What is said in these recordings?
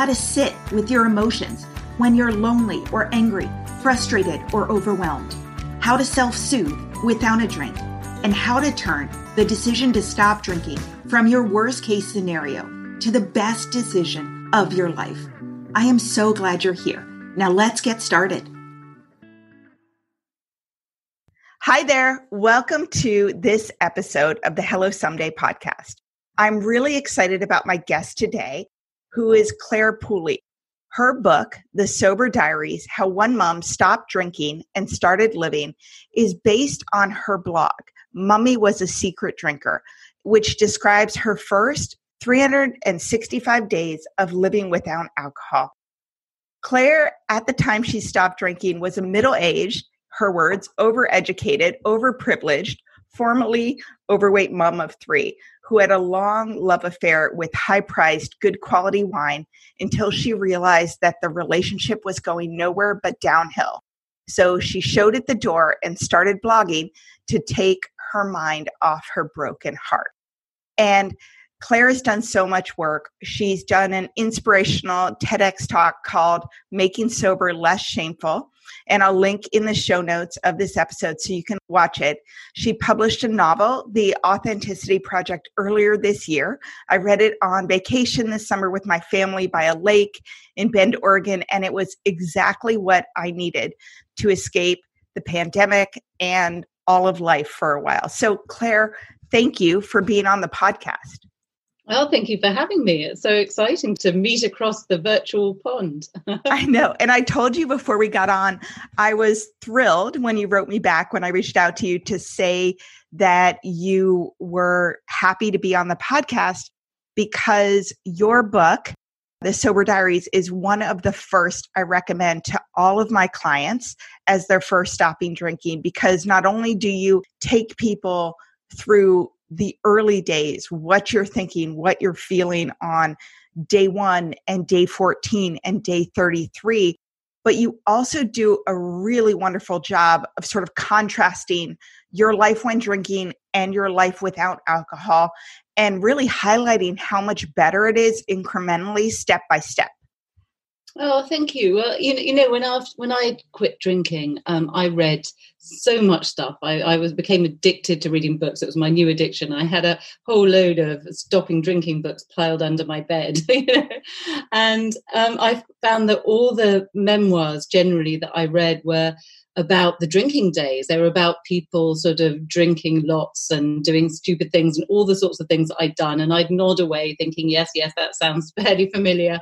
how to sit with your emotions when you're lonely or angry, frustrated or overwhelmed, how to self soothe without a drink, and how to turn the decision to stop drinking from your worst case scenario to the best decision of your life. I am so glad you're here. Now let's get started. Hi there. Welcome to this episode of the Hello Someday podcast. I'm really excited about my guest today, who is Clare Pooley. Her book, The Sober Diaries How One Mom Stopped Drinking and Started Living, is based on her blog, Mummy Was a Secret Drinker, which describes her first 365 days of living without alcohol. Clare, at the time she stopped drinking, was a middle aged, her words, overeducated, overprivileged, formerly overweight mom of three, who had a long love affair with high priced, good quality wine until she realized that the relationship was going nowhere but downhill. So she showed at the door and started blogging to take her mind off her broken heart. And Clare has done so much work. She's done an inspirational TEDx talk called Making Sober Less Shameful. And I'll link in the show notes of this episode so you can watch it. She published a novel, The Authenticity Project, earlier this year. I read it on vacation this summer with my family by a lake in Bend, Oregon, and it was exactly what I needed to escape the pandemic and all of life for a while. So, Clare, thank you for being on the podcast. Well, thank you for having me. It's so exciting to meet across the virtual pond. I know. And I told you before we got on, I was thrilled when you wrote me back when I reached out to you to say that you were happy to be on the podcast because your book, The Sober Diaries, is one of the first I recommend to all of my clients as their first stopping drinking because not only do you take people through the early days, what you're thinking, what you're feeling on day one and day 14 and day 33. But you also do a really wonderful job of sort of contrasting your life when drinking and your life without alcohol and really highlighting how much better it is incrementally, step by step. Oh, thank you. Well, you know, you know, when I when I quit drinking, um, I read so much stuff. I, I was became addicted to reading books. It was my new addiction. I had a whole load of stopping drinking books piled under my bed, and um, I found that all the memoirs generally that I read were about the drinking days. They were about people sort of drinking lots and doing stupid things and all the sorts of things that I'd done. And I'd nod away thinking, yes, yes, that sounds fairly familiar.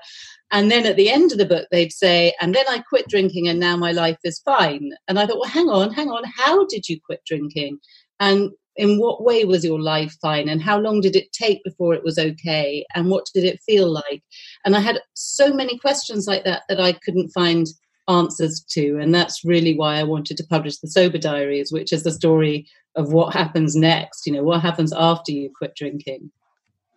And then at the end of the book, they'd say, and then I quit drinking and now my life is fine. And I thought, well, hang on, hang on. How did you quit drinking? And in what way was your life fine? And how long did it take before it was okay? And what did it feel like? And I had so many questions like that that I couldn't find answers to. And that's really why I wanted to publish the Sober Diaries, which is the story of what happens next, you know, what happens after you quit drinking.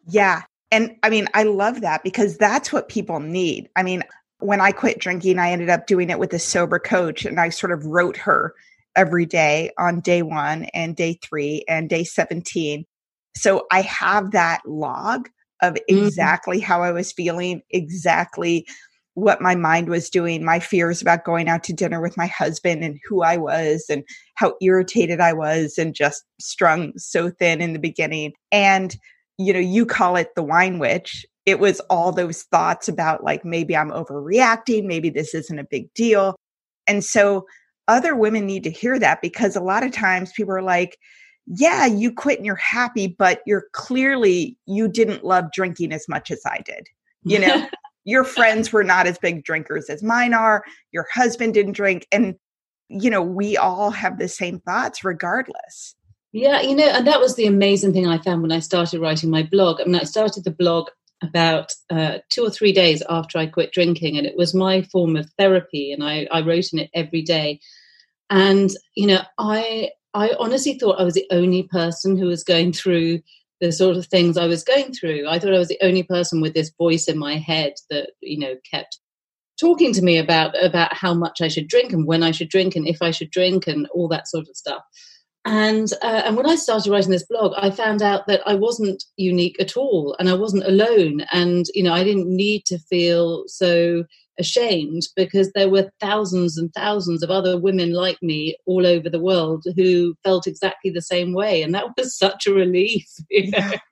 Yeah, and I mean, I love that because that's what people need. I mean, when I quit drinking, I ended up doing it with a sober coach and I sort of wrote her every day on day one and day three and day 17. So I have that log of mm-hmm. exactly mm-hmm. how I was feeling, exactly what my mind was doing, my fears about going out to dinner with my husband and who I was and how irritated I was and just strung so thin in the beginning. And you know, you call it the wine witch. it was all those thoughts about like maybe I'm overreacting, maybe this isn't a big deal. And so other women need to hear that because a lot of times people are like, yeah, you quit and you're happy, but you're clearly you didn't love drinking as much as I did. You know, your friends were not as big drinkers as mine are. Your husband didn't drink. And, you know, we all have the same thoughts regardless. Yeah, you know, and that was the amazing thing I found when I started writing my blog. I mean, I started the blog about uh, two or three days after I quit drinking, and it was my form of therapy, and I, I wrote in it every day. And you know, I I honestly thought I was the only person who was going through the sort of things I was going through. I thought I was the only person with this voice in my head that you know kept talking to me about about how much I should drink and when I should drink and if I should drink and all that sort of stuff. And uh, and when I started writing this blog, I found out that I wasn't unique at all, and I wasn't alone. And you know, I didn't need to feel so ashamed because there were thousands and thousands of other women like me all over the world who felt exactly the same way, and that was such a relief. You know? yeah.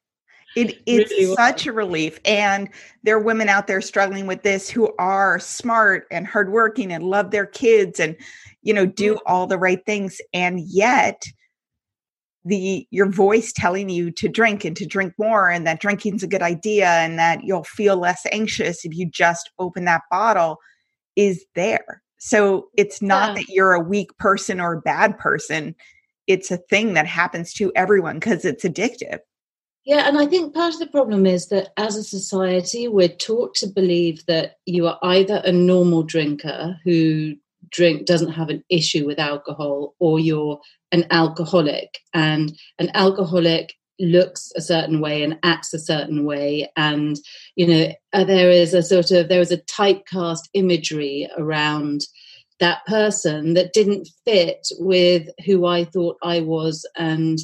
It, it's really such a relief. And there are women out there struggling with this who are smart and hardworking and love their kids and, you know, do all the right things. And yet the your voice telling you to drink and to drink more and that drinking's a good idea and that you'll feel less anxious if you just open that bottle is there. So it's not yeah. that you're a weak person or a bad person. It's a thing that happens to everyone because it's addictive. Yeah and i think part of the problem is that as a society we're taught to believe that you are either a normal drinker who drink doesn't have an issue with alcohol or you're an alcoholic and an alcoholic looks a certain way and acts a certain way. And you know uh, there is a sort of there was a typecast imagery around that person that didn't fit with who i thought i was and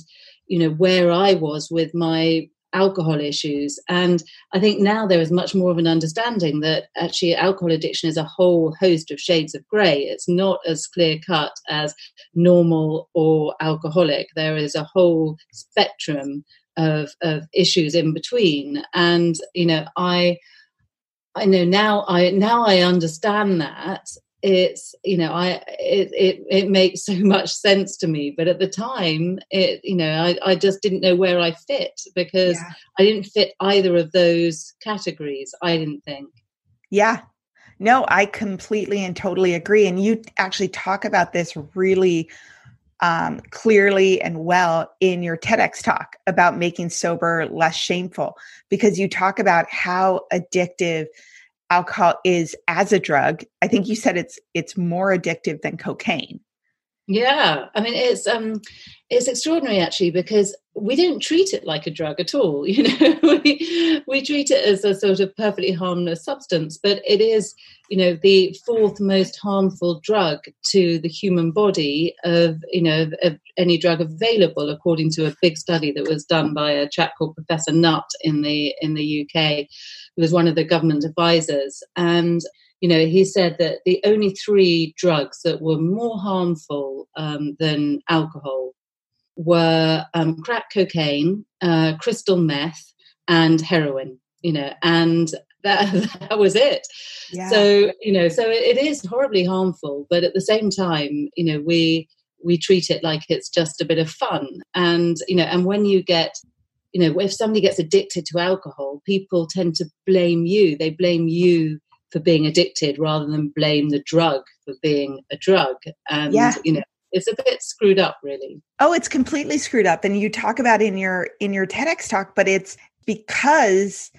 you know where i was with my alcohol issues. And I think now there is much more of an understanding that actually alcohol addiction is a whole host of shades of grey. It's not as clear cut as normal or alcoholic. There is a whole spectrum of, of issues in between. And, you know, I I know now I now I understand that it's you know i it, it it makes so much sense to me but at the time it you know i, I just didn't know where i fit because yeah. i didn't fit either of those categories i didn't think yeah no i completely and totally agree and you actually talk about this really um, clearly and well in your TEDx talk about making sober less shameful because you talk about how addictive alcohol is as a drug i think you said it's it's more addictive than cocaine. Yeah i mean it's um it's extraordinary actually because we don't treat it like a drug at all you know? We, we treat it as a sort of perfectly harmless substance but it is you know the fourth most harmful drug to the human body of you know of, of any drug available according to a big study that was done by a chap called professor nutt in the in the uk was one of the government advisors. And, you know, he said that the only three drugs that were more harmful um, than alcohol were um, crack cocaine, uh, crystal meth, and heroin, you know, and that, that was it. Yeah. So, you know, so it is horribly harmful, but at the same time, you know, we we treat it like it's just a bit of fun and you know and when you get you know, if somebody gets addicted to alcohol, people tend to blame you. They blame you for being addicted rather than blame the drug for being a drug. And, yeah. you know, it's a bit screwed up really oh it's completely screwed up and you talk about in your in your tedx talk but it's because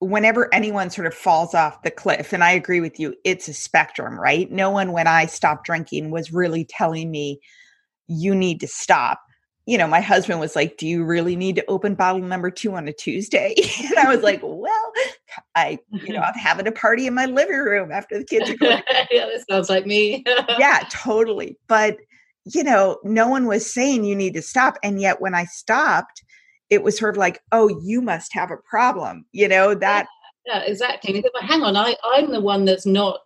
whenever anyone sort of falls off the cliff and i agree with you it's a spectrum right no one when i stopped drinking was really telling me you need to stop you know, my husband was like, Do you really need to open bottle number two on a Tuesday? and I was like, Well, I, you know, I'm having a party in my living room after the kids are going. yeah, this sounds like me. yeah, totally. But, you know, no one was saying you need to stop. And yet when I stopped, it was sort of like, Oh, you must have a problem, you know, that. Yeah, yeah exactly. But hang on, I, I'm the one that's not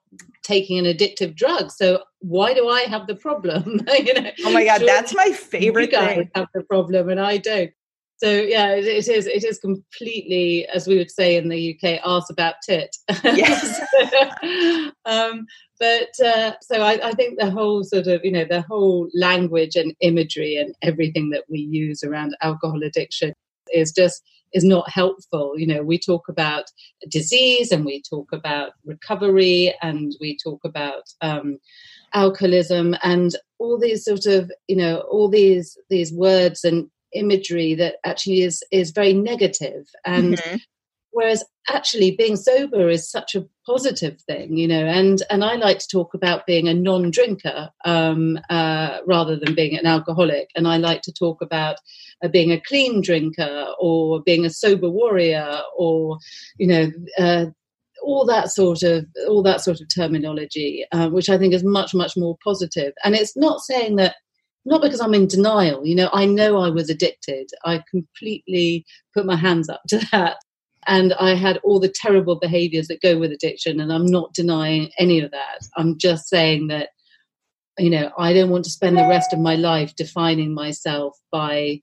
taking an addictive drug. So why do I have the problem? you know, oh my god, sure, that's my favorite you guys thing. Have the problem, and I don't. so yeah, it, it is. It is completely, as we would say in the UK, arse about tit. Yes. um, but uh, so I, I, think the whole sort of you know the whole language and imagery and everything that we use around alcohol addiction is just is not helpful. You know, we talk about disease and we talk about recovery and we talk about um, alcoholism and all these sort of you know all these these words and imagery that actually is is very negative and mm-hmm. whereas actually being sober is such a positive thing you know and and i like to talk about being a non-drinker um, uh, rather than being an alcoholic and i like to talk about uh, being a clean drinker or being a sober warrior or you know uh, all that sort of all that sort of terminology, uh, which I think is much much more positive. And it's not saying that not because I'm in denial. You know, I know I was addicted. I completely put my hands up to that. And I had all the terrible behaviors that go with addiction. And I'm not denying any of that. I'm just saying that, you know, I don't want to spend the rest of my life defining myself by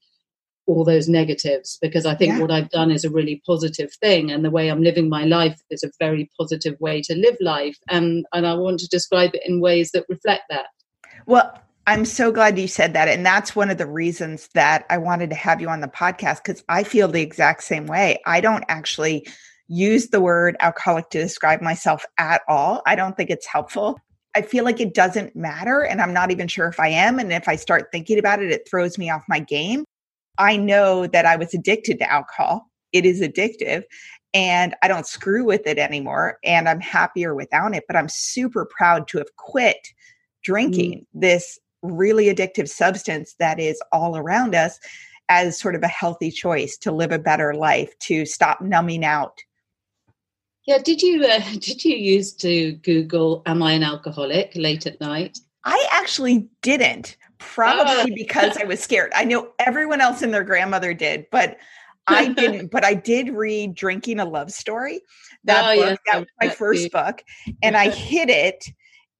all those negatives because I think yeah. what I've done is a really positive thing. And the way I'm living my life is a very positive way to live life. And, and I want to describe it in ways that reflect that. Well, I'm so glad you said that. And that's one of the reasons that I wanted to have you on the podcast because I feel the exact same way. I don't actually use the word alcoholic to describe myself at all. I don't think it's helpful. I feel like it doesn't matter. And I'm not even sure if I am. And if I start thinking about it, it throws me off my game. I know that I was addicted to alcohol. It is addictive and I don't screw with it anymore. And I'm happier without it. But I'm super proud to have quit drinking mm. this really addictive substance that is all around us as sort of a healthy choice to live a better life, to stop numbing out. Yeah, did you uh, did you used to Google "Am I an alcoholic?" late at night? I actually didn't, probably because I was scared. I know everyone else and their grandmother did, but I didn't. but I did read "Drinking a Love Story." That oh, book, yes, that was my first book, and I hid it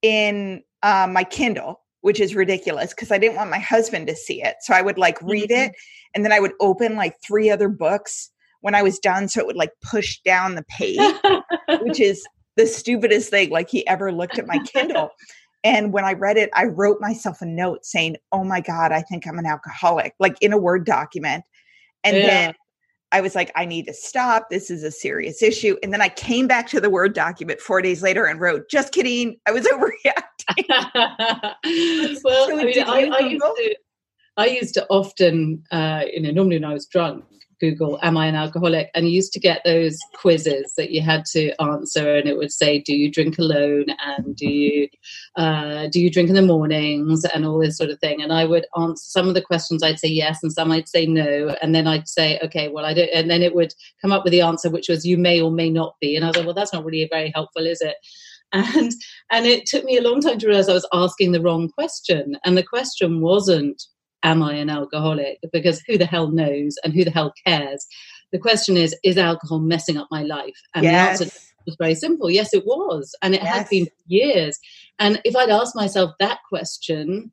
in uh, my Kindle which is ridiculous because I didn't want my husband to see it. So I would like read mm-hmm. it and then I would open like three other books when I was done. So it would like push down the page, which is the stupidest thing. Like he ever looked at my Kindle. And when I read it, I wrote myself a note saying, Oh my God, I think I'm an alcoholic, like in a Word document. And yeah. then I was like, I need to stop. This is a serious issue. And then I came back to the Word document four days later and wrote, just kidding. I was overreacting. well, so I mean, I, I, used to, I used to often, uh, you know, normally when I was drunk, Google, Am I an alcoholic? And you used to get those quizzes that you had to answer, and it would say, Do you drink alone? And do you uh, do you drink in the mornings? And all this sort of thing. And I would answer some of the questions, I'd say yes, and some I'd say no. And then I'd say, Okay, well, I don't. And then it would come up with the answer, which was, You may or may not be. And I was like, Well, that's not really very helpful, is it? And and it took me a long time to realize I was asking the wrong question. And the question wasn't am I an alcoholic? Because who the hell knows and who the hell cares? The question is, is alcohol messing up my life? And yes. the answer was very simple. Yes, it was. And it yes. had been years. And if I'd asked myself that question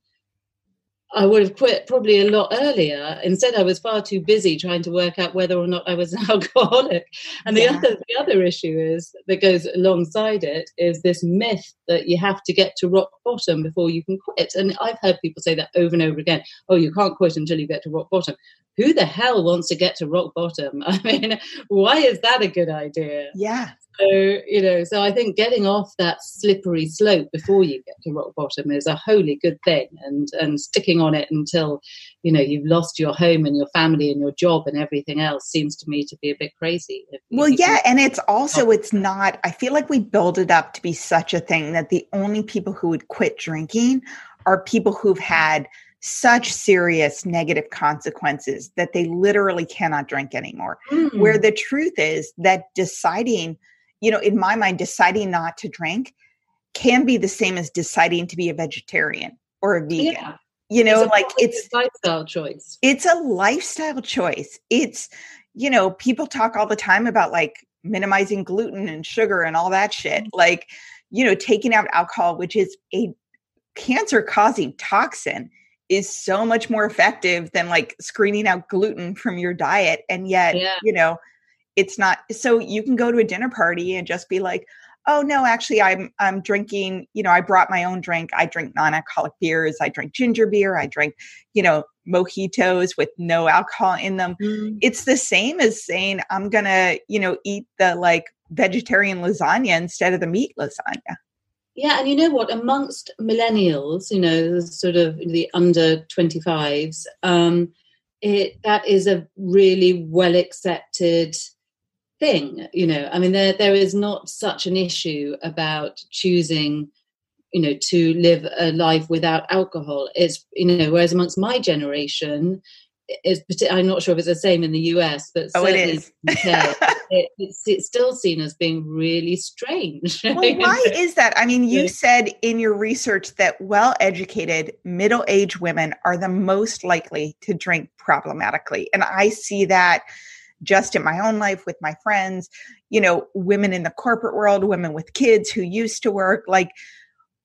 I would have quit probably a lot earlier. Instead, I was far too busy trying to work out whether or not I was an alcoholic. And the yeah. other the other issue is that goes alongside it is this myth that you have to get to rock bottom before you can quit. And I've heard people say that over and over again. Oh, you can't quit until you get to rock bottom. Who the hell wants to get to rock bottom? I mean, why is that a good idea? Yeah. So, you know, so I think getting off that slippery slope before you get to rock bottom is a wholly good thing and and sticking on it until, you know, you've lost your home and your family and your job and everything else seems to me to be a bit crazy. Well, yeah, and it's also it's not I feel like we build it up to be such a thing that the only people who would quit drinking are people who've had such serious negative consequences that they literally cannot drink anymore. Mm. Where the truth is that deciding you know, in my mind, deciding not to drink can be the same as deciding to be a vegetarian or a vegan. Yeah. You know, it's like it's lifestyle choice. It's a lifestyle choice. It's, you know, people talk all the time about like minimizing gluten and sugar and all that shit. Mm-hmm. Like, you know, taking out alcohol, which is a cancer causing toxin is so much more effective than like screening out gluten from your diet and yet Yeah. you know it's not so you can go to a dinner party and just be like oh no actually i'm i'm drinking you know i brought my own drink. I drink non-alcoholic beers. I drink ginger beer. I drink you know mojitos with no alcohol in them. It's the same as saying i'm gonna you know eat the like vegetarian lasagna instead of the meat lasagna. Yeah, and you know what? Amongst millennials, you know, sort of the under twenty fives, um, it that is a really well accepted thing. You know, I mean, there there is not such an issue about choosing, you know, to live a life without alcohol. It's you know, whereas amongst my generation, is I'm not sure if it's the same in the US, but oh certainly is in the UK, it, it's, it's still seen as being really strange. well why is that i mean you said in your research that well-educated middle-aged women are the most likely to drink problematically and i see that just in my own life with my friends you know women in the corporate world women with kids who used to work like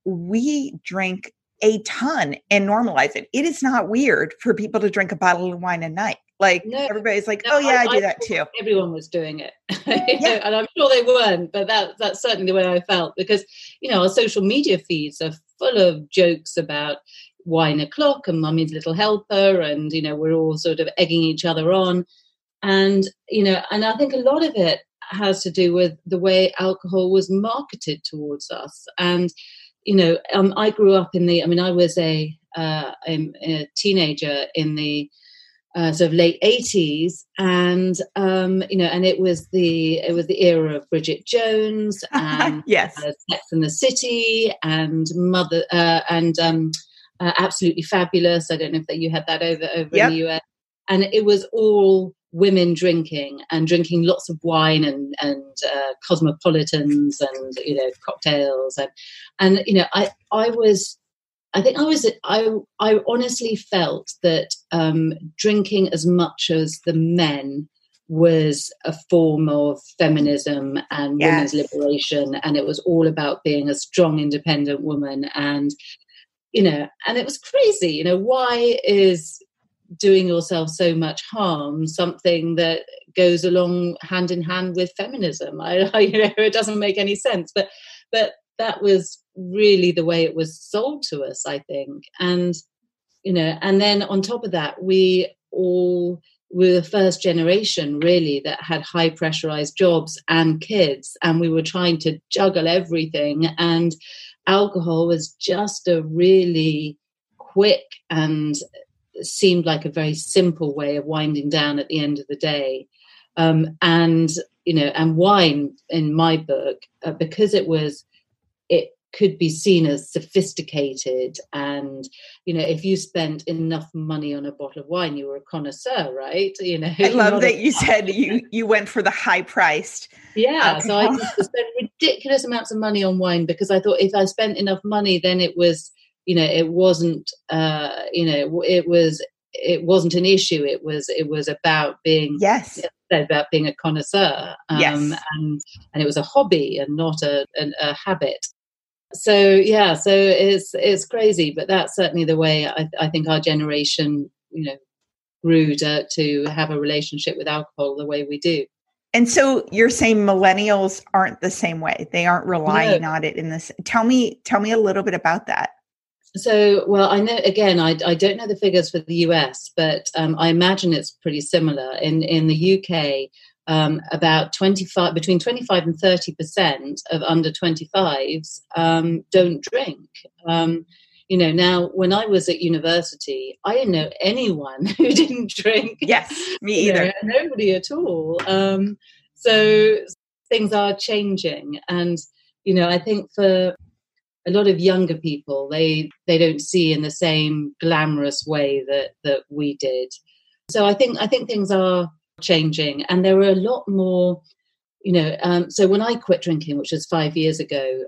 we drink a ton and normalize it. It is not weird for people to drink a bottle of wine a night. Like No, everybody's like no, oh yeah I- i, do I that too. everyone was doing it. Yeah. and i'm sure they weren't but that that's certainly the way i felt because you know our social media feeds are full of jokes about wine o'clock and mummy's little helper and you know we're all sort of egging each other on and you know and i think a lot of it has to do with the way alcohol was marketed towards us. And you know um, i grew up in the i mean i was a, uh, a, a teenager in the uh, sort of late 80s and um, you know and it was the it was the era of bridget jones and yes. uh, sex and the city and mother uh, and um, uh, absolutely fabulous. I don't know if that you had that over over Yep. in the us and it was all women drinking and drinking lots of wine and and uh, cosmopolitans and you know cocktails and and you know i i was I think I was I I honestly felt that um, drinking as much as the men was a form of feminism and Yes. women's liberation, and it was all about being a strong, independent woman. And you know, and it was crazy. You know, why is doing yourself so much harm something that goes along hand in hand with feminism? I, I you know, it doesn't make any sense. But but that was really the way it was sold to us i think and you know and then on top of that we all were the first generation really that had high pressurized jobs and kids and we were trying to juggle everything and alcohol was just a really quick and seemed like a very simple way of winding down at the end of the day um, and you know and wine in my book uh, because it was it could be seen as sophisticated and you know if you spent enough money on a bottle of wine you were a connoisseur right you know i love that you said you you went for the high priced yeah so i alcohol. used ridiculous amounts of money on wine because i thought if i spent enough money then it was you know it wasn't uh you know it was it wasn't an issue it was it was about being yes about being a connoisseur um, Yes. and and it was a hobby and not a, a, a habit so yeah so it's it's crazy but that's certainly the way I, I think our generation you know grew to, to have a relationship with alcohol the way we do And so you're saying millennials aren't the same way. They aren't relying on it in this. Tell me, tell me a little bit about that. So, well, I know again, I, I don't know the figures for the US, but um, I imagine it's pretty similar. In in the UK, um, about twenty five between twenty five and thirty percent of under twenty fives um, don't drink. Um, you know, now when I was at university, I didn't know anyone who didn't drink. Yes, me You know, either. nobody at all. Um, so things are changing, and you know, I think for a lot of younger people, they they don't see in the same glamorous way that that we did. So I think I think things are changing, and there are a lot more. You know, um, so when I quit drinking, which was five years ago,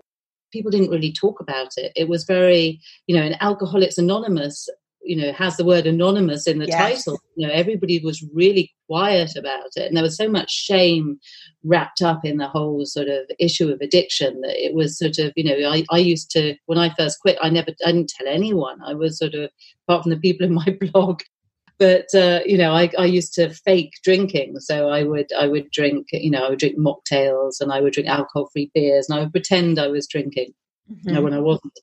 people didn't really talk about it. It was very, you know, in Alcoholics Anonymous, you know has the word anonymous in the yes. title. You know everybody was really quiet about it and there was so much shame wrapped up in the whole sort of issue of addiction that it was sort of you know i, I used to when i first quit i never i didn't tell anyone. I was sort of apart from the people in my blog. But uh, you know I, I used to fake drinking. So i would i would drink you know i would drink mocktails and i would drink alcohol free beers and i would pretend i was drinking mm-hmm. you know, when i wasn't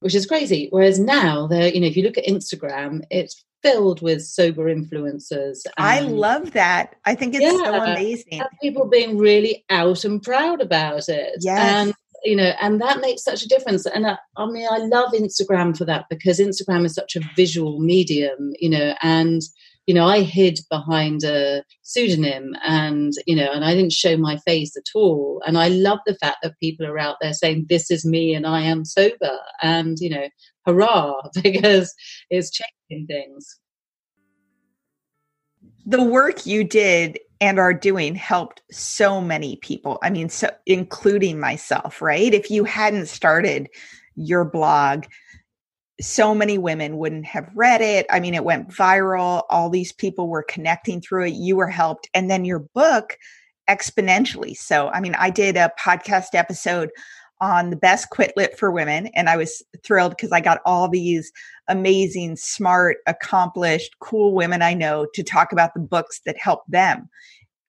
which is crazy. Whereas now there you know if you look at instagram it's filled with sober influencers i love that. I think it's yeah, so amazing people being really out and proud about it. Yes. and you know and that makes such a difference. And I, I, mean i love instagram for that because instagram is such a visual medium you know and you know i hid behind a pseudonym and you know and i didn't show my face at all and i love the fact that people are out there saying this is me and i am sober and you know hurrah because it's changing things the work you did and are doing helped so many people. I mean, so including myself, right? If you hadn't started your blog, so many women wouldn't have read it. I mean, it went viral. All these people were connecting through it. You were helped. And then your book exponentially. So, I mean, I did a podcast episode on the best quit lit for women. And I was thrilled because I got all these amazing, smart, accomplished, cool women I know to talk about the books that helped them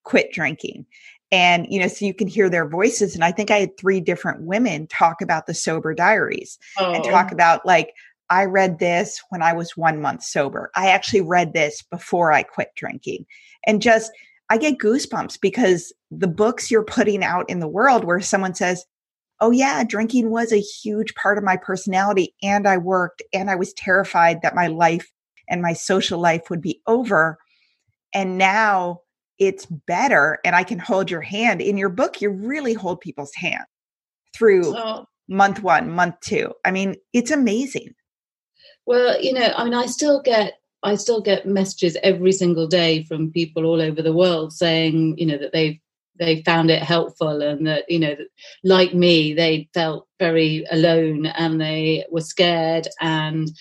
quit drinking. And, you know, so you can hear their voices. And I think I had three different women talk about the sober diaries oh. and talk about like, I read this when I was one month sober. I actually read this before I quit drinking. And just, I get goosebumps because the books you're putting out in the world where someone says, oh yeah, drinking was a huge part of my personality and I worked and I was terrified that my life and my social life would be over. And now it's better and I can hold your hand. In your book, you really hold people's hand through oh. month one, month two. I mean, it's amazing. Well, you know, I mean, I still get I still get messages every single day from people all over the world saying, you know, that they've they found it helpful and that you know like me they felt very alone and they were scared and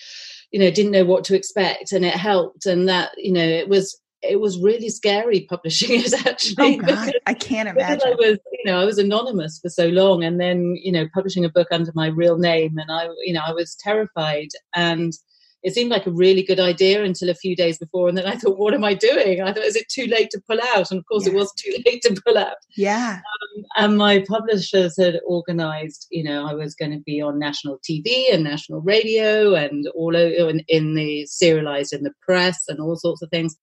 you know didn't know what to expect and it helped and that you know it was it was really scary publishing it actually. Oh God, I can't imagine. I was, you know, I was anonymous for so long, and then you know, publishing a book under my real name, and I, you know, I was terrified. And it seemed like a really good idea until a few days before and then i thought what am i doing i thought is it too late to pull out and of course yeah. it was too late to pull out yeah um, and my publishers had organized you know i was going to be on national tv and national radio and all over in, in the serialized in the press and all sorts of things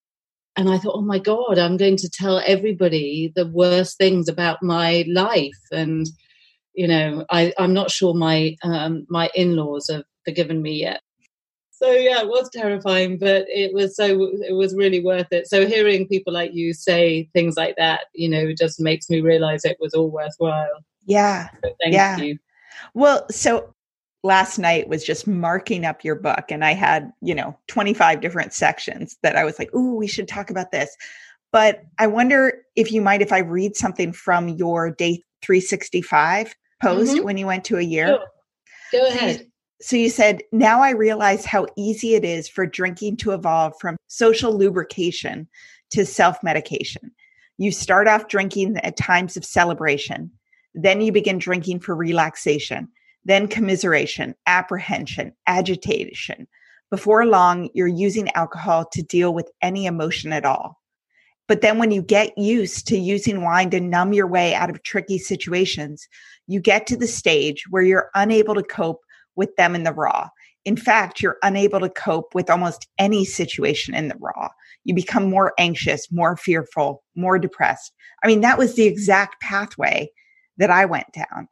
and I thought, oh my God, I'm going to tell everybody the worst things about my life. And, you know, I, I'm not sure my um, my in-laws have forgiven me yet. So yeah it was terrifying but it was so it was really worth it. So hearing people like you say things like that you know just makes me realize it was all worthwhile. Yeah. So thank yeah. you. Well so last night was just marking up your book and i had you know 25 different sections that i was like ooh we should talk about this but i wonder if you might if i read something from your day 365 post mm-hmm. when you went to a year sure. go ahead so you said, now I realize how easy it is for drinking to evolve from social lubrication to self medication. You start off drinking at times of celebration, then you begin drinking for relaxation, then commiseration, apprehension, agitation. Before long, you're using alcohol to deal with any emotion at all. But then when you get used to using wine to numb your way out of tricky situations, you get to the stage where you're unable to cope with them in the raw. In fact, you're unable to cope with almost any situation in the raw. You become more anxious, more fearful, more depressed. I mean, that was the exact pathway that I went down.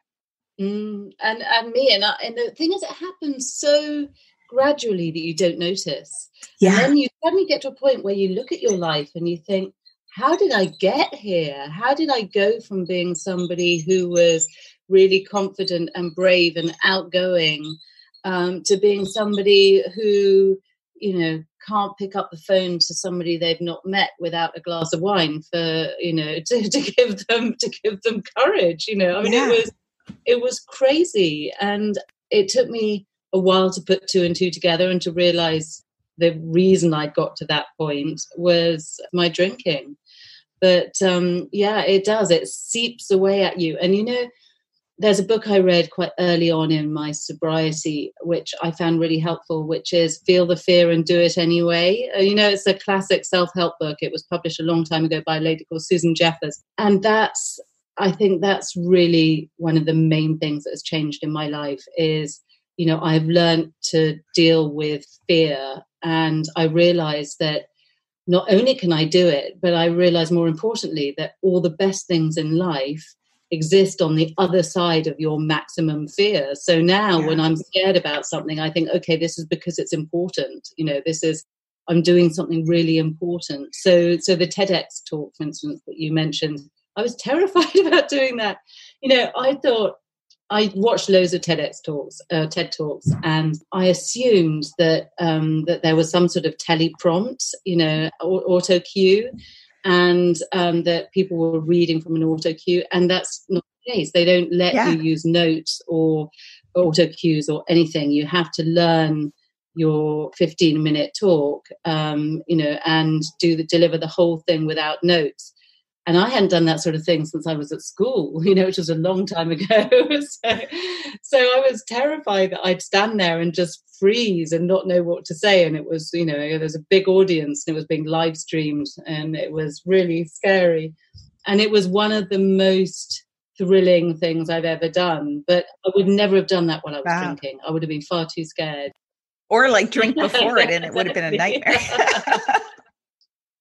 Mm, and and me and I, and the thing is, it happens so gradually that you don't notice. Yeah. And then you suddenly get to a point where you look at your life and you think, how did I get here? How did I go from being somebody who was really confident and brave and outgoing um, to being somebody who you know can't pick up the phone to somebody they've not met without a glass of wine for you know to, to give them to give them courage you know i mean yeah. it was it was crazy and it took me a while to put two and two together and to realize the reason I got to that point was my drinking. But um, yeah, it does. It seeps away at you. And you know, there's a book I read quite early on in my sobriety, which I found really helpful, which is Feel the Fear and Do It Anyway. Uh, you know, it's a classic self help book. It was published a long time ago by a lady called Susan Jeffers. And that's, I think that's really one of the main things that has changed in my life is, you know, I've learned to deal with fear. And I realized that not only can I do it, but I realize more importantly that all the best things in life exist on the other side of your maximum fear. So now yeah. when I'm scared about something, I think, okay, this is because it's important. You know, this is I'm doing something really important. So so the TEDx talk, for instance, that you mentioned, I was terrified about doing that. You know, I thought I watched loads of TEDx talks, uh, TED talks, and I assumed that um, that there was some sort of teleprompt, you know, auto cue, and um, that people were reading from an auto cue, and that's not the case. They don't let yeah. you use notes or auto cues or anything. You have to learn your 15 minute talk, um, you know, and do the deliver the whole thing without notes. And I hadn't done that sort of thing since I was at school, you know, which was a long time ago. so, so I was terrified that I'd stand there and just freeze and not know what to say. And it was, you know, there's a big audience and it was being live streamed and it was really scary. And it was one of the most thrilling things I've ever done. But I would never have done that while I was wow. drinking. I would have been far too scared. Or like drink before it and it would have been a nightmare.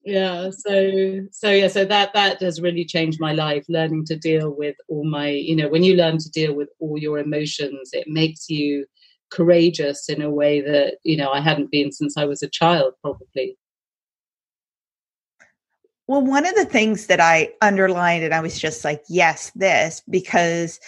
Yeah so so yeah so that that has really changed my life learning to deal with all my you know when you learn to deal with all your emotions it makes you courageous in a way that you know I hadn't been since I was a child probably. Well one of the things that I underlined and I was just like yes this because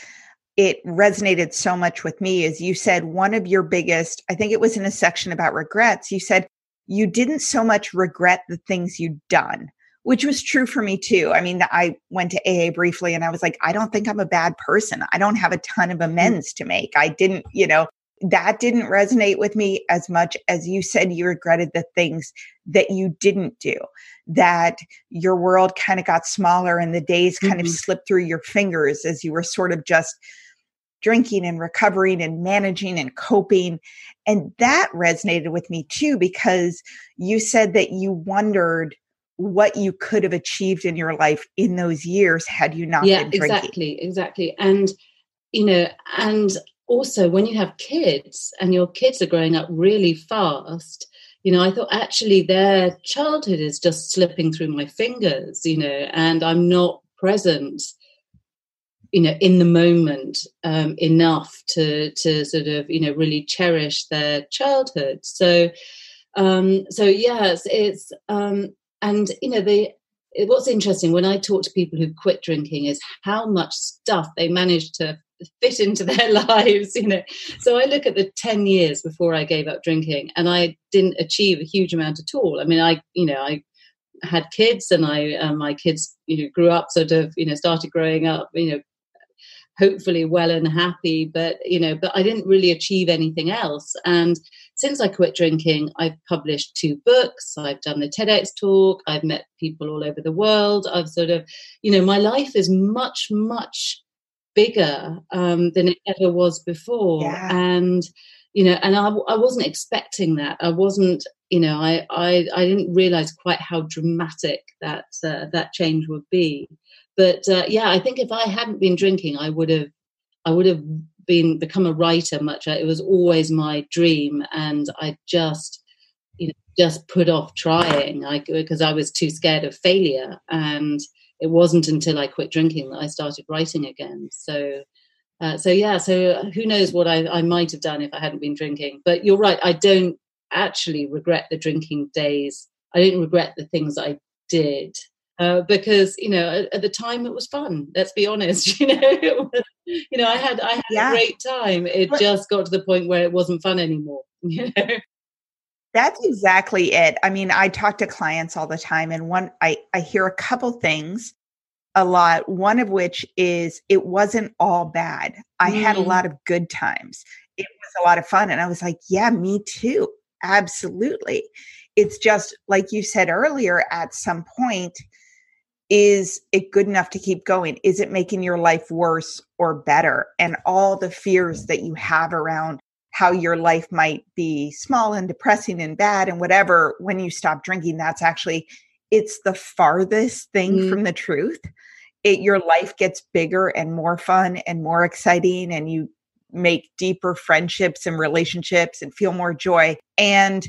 it resonated so much with me is you said one of your biggest I think it was in a section about regrets you said you didn't so much regret the things you'd done which was true for me too. I mean, I went to AA briefly and I was like, I don't think I'm a bad person. I don't have a ton of mm. amends to make. I didn't, you know, that didn't resonate with me as much as you said you regretted the things that you didn't do that your world kind of got smaller and the days kind mm-hmm. of slipped through your fingers as you were sort of just drinking and recovering and managing and coping and that resonated with me too because you said that you wondered what you could have achieved in your life in those years had you not yeah, been drinking. exactly exactly and you know and also when you have kids and your kids are growing up really fast you know i thought actually their childhood is just slipping through my fingers you know and i'm not present you know in the moment um, enough to to sort of you know really cherish their childhood. So um so yes it's um and you know the what's interesting when i talk to people who quit drinking is how much stuff they manage to fit into their lives you know. So i look at the 10 years before i gave up drinking and i didn't achieve a huge amount at all. I mean i you know i had kids and i uh, my kids you know grew up sort of you know started growing up you know hopefully well and happy but you know but i didn't really achieve anything else and since i quit drinking i've published two books i've done the tedx talk i've met people all over the world i've sort of you know my life is much much bigger um, than it ever was before. Yeah. And you know, and I, I wasn't expecting that. I wasn't, you know, I I, I didn't realize quite how dramatic that uh, that change would be. But uh, yeah, I think if I hadn't been drinking, I would have I would have been become a writer much. It was always my dream, and I just you know just put off trying I, because I was too scared of failure and it wasn't until I quit drinking that I started writing again. So, uh, so yeah, so who knows what I, I might have done if I hadn't been drinking. But you're right, I don't actually regret the drinking days. I don't regret the things I did. Uh, because you know at, at, the time it was fun let's be honest you know was, you know i had i had yeah. a great time it but, just got to the point where it wasn't fun anymore you know that's exactly it. I mean, I talk to clients all the time and one I I hear a couple things a lot, one of which is it wasn't all bad. I mm. had a mm. lot of good times. It was a lot of fun and I was like, yeah, me too. absolutely. It's just like you said earlier, at some point, is it good enough to keep going? Is it making your life worse or better? And all the fears that you have around how your life might be small and depressing and bad and whatever when you stop drinking, that's actually it's the farthest thing mm. from the truth. It your life gets bigger and more fun and more exciting and you make deeper friendships and relationships and feel more joy. And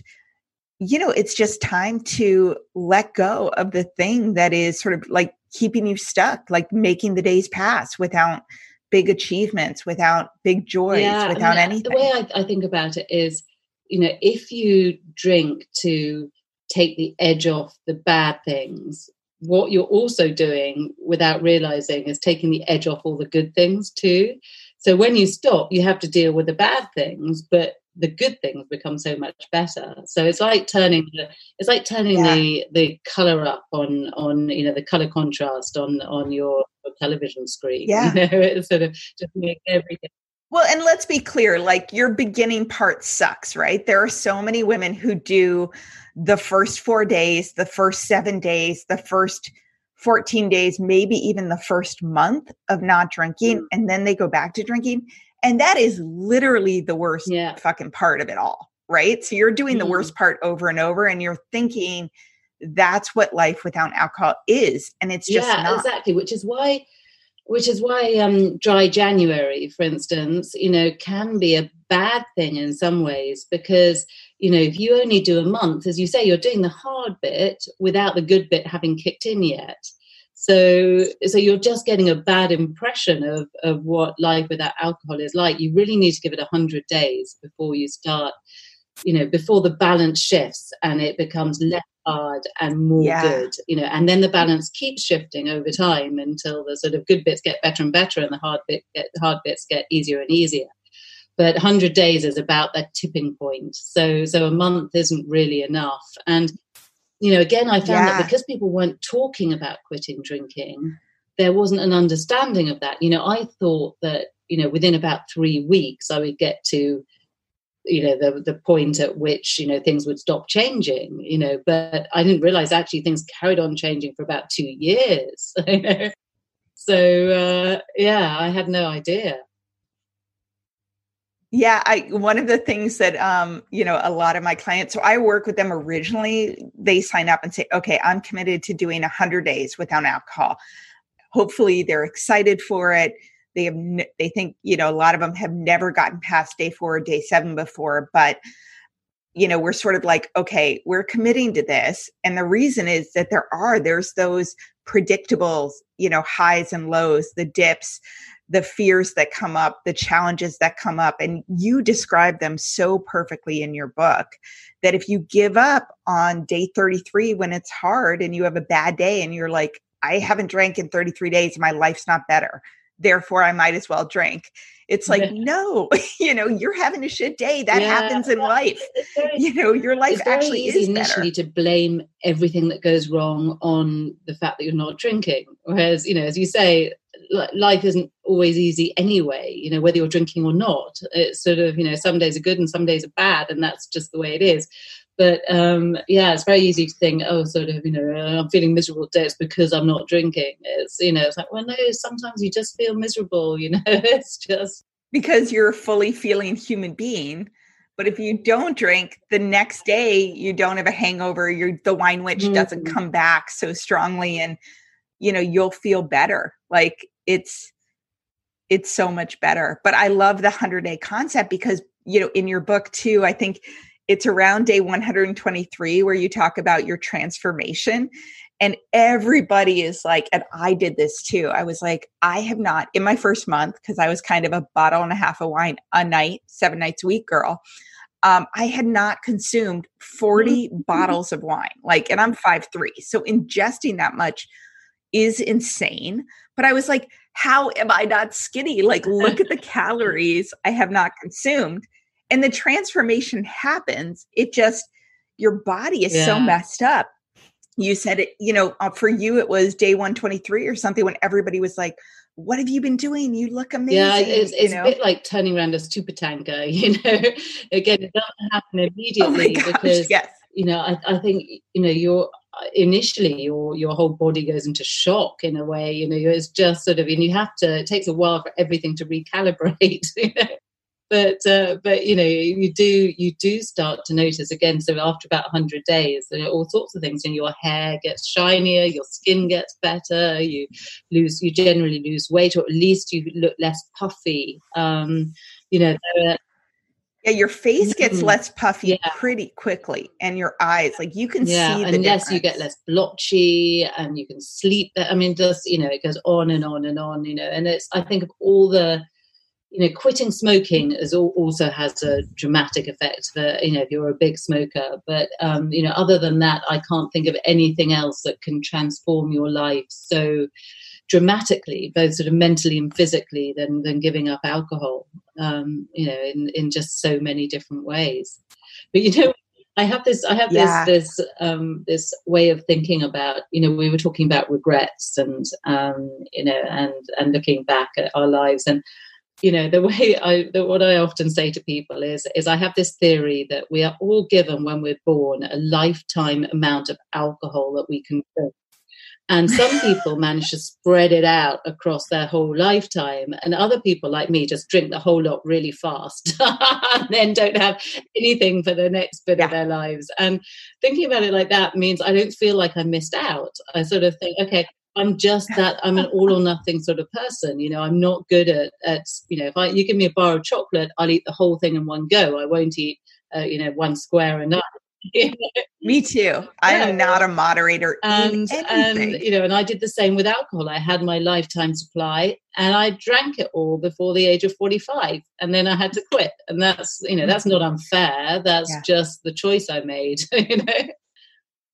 you know, it's just time to let go of the thing that is sort of like keeping you stuck, like making the days pass without big achievements, without big joys, yeah, without I mean, anything. The way I, I think about it is, you know, if you drink to take the edge off the bad things, what you're also doing without realizing is taking the edge off all the good things too. So when you stop, you have to deal with the bad things, but the good things become so much better. So it's like turning the it's like turning yeah. the the color up on on you know the color contrast on on your, your television screen. Yeah, you know, it sort of just make everything. Well, and let's be clear, like your beginning part sucks, right? There are so many women who do the first four days, the first seven days, the first 14 days, maybe even the first month of not drinking, mm. and then they go back to drinking and that is literally the worst yeah. fucking part of it all, right? So you're doing mm. the worst part over and over and you're thinking that's what life without alcohol is. And it's just yeah, not. exactly. Which is why which is why um, dry January, for instance, you know, can be a bad thing in some ways because, you know, if you only do a month, as you say, you're doing the hard bit without the good bit having kicked in yet. So, so you're just getting a bad impression of, of what life without alcohol is like. You really need to give it 100 days before you start, you know, before the balance shifts and it becomes less hard and more yeah. good, you know, and then the balance keeps shifting over time until the sort of good bits get better and better and the hard bit get, hard bits get easier and easier. But 100 days is about that tipping point. So, so a month isn't really enough. And you know, again, I found yeah. that because people weren't talking about quitting drinking, there wasn't an understanding of that. You know, I thought that, you know, within about three weeks, I would get to, you know, the, the point at which, you know, things would stop changing, you know, but I didn't realize actually things carried on changing for about two years. So, uh, yeah, I had no idea. Yeah, I one of the things that um, you know, a lot of my clients, so I work with them originally, they sign up and say, "Okay, I'm committed to doing 100 days without alcohol." Hopefully, they're excited for it. They have they think, you know, a lot of them have never gotten past day 4 or day 7 before, but you know, we're sort of like, "Okay, we're committing to this." And the reason is that there are there's those predictable, you know, highs and lows, the dips, the fears that come up, the challenges that come up. And you describe them so perfectly in your book that if you give up on day 33 when it's hard and you have a bad day and you're like, I haven't drank in 33 days, my life's not better. Therefore, I might as well drink. It's like, yeah. no, you know, you're having a shit day. That yeah. happens in life. Very, you know, your life actually is initially better. to blame everything that goes wrong on the fact that you're not drinking. Whereas, you know, as you say, life isn't always easy anyway you know whether you're drinking or not it's sort of you know some days are good and some days are bad and that's just the way it is but um yeah it's very easy to think oh sort of you know i'm feeling miserable today it's because i'm not drinking. It's you know it's like well no sometimes you just feel miserable you know it's just because you're a fully feeling human being but if you don't drink the next day you don't have a hangover you're the wine witch mm-hmm. doesn't come back so strongly and you know you'll feel better. Like it's it's so much better. But i love the 100 day concept because you know in your book too i think it's around day 123 where you talk about your transformation and everybody is like and i did this too i was like i have not in my first month because i was kind of a bottle and a half of wine a night seven nights a week girl um, i had not consumed 40 mm-hmm. bottles of wine like and i'm five three so ingesting that much is insane. But I was like, how am I not skinny? Like, look at the calories I have not consumed. And the transformation happens. It just, your body is yeah. so messed up. You said it, you know, uh, for you, it was day 123 or something when everybody was like, what have you been doing? You look amazing. Yeah, it's, it's you know? a bit like turning around a super tanker, you know. Again, it doesn't happen immediately oh gosh, because yes. you know, I, I think you know you're initially your your whole body goes into shock in a way you know it's just sort of and you have to it takes a while for everything to recalibrate you know? But uh, but you know you do you do start to notice again so after about 100 days there are all sorts of things and your hair gets shinier your skin gets better you lose you generally lose weight or at least you look less puffy um you know there are, yeah, your face gets Mm. less puffy Yeah. pretty quickly, and your eyes, like you can yeah see the unless you get less blotchy and you can sleep i mean just you know it goes on and on and on you know and it's i think of all the you know quitting smoking is al- also has a dramatic effect for you know if you're a big smoker but um you know other than that i can't think of anything else that can transform your life so dramatically both sort of mentally and physically than than giving up alcohol um you know in in just so many different ways but you know I have this. I have Yeah. this this um, this way of thinking about. You know, we were talking about regrets and um, you know, and and looking back at our lives, and you know, the way I the, what I often say to people is is I have this theory that we are all given when we're born a lifetime amount of alcohol that we can drink. And some people manage to spread it out across their whole lifetime, and other people like me just drink the whole lot really fast and then don't have anything for the next bit of their lives. And thinking about it like that means I don't feel like I missed out. I sort of think, okay, I'm just that I'm an all or nothing sort of person. You know, I'm not good at, at you know, if I you give me a bar of chocolate, I'll eat the whole thing in one go. I won't eat, uh, you know, one square a night. Me too. I Yeah. am not a moderator and and you know and i did the same with alcohol i had my lifetime supply and i drank it all before the age of 45 and then i had to quit and that's you know that's not unfair that's Yeah. just the choice i made you know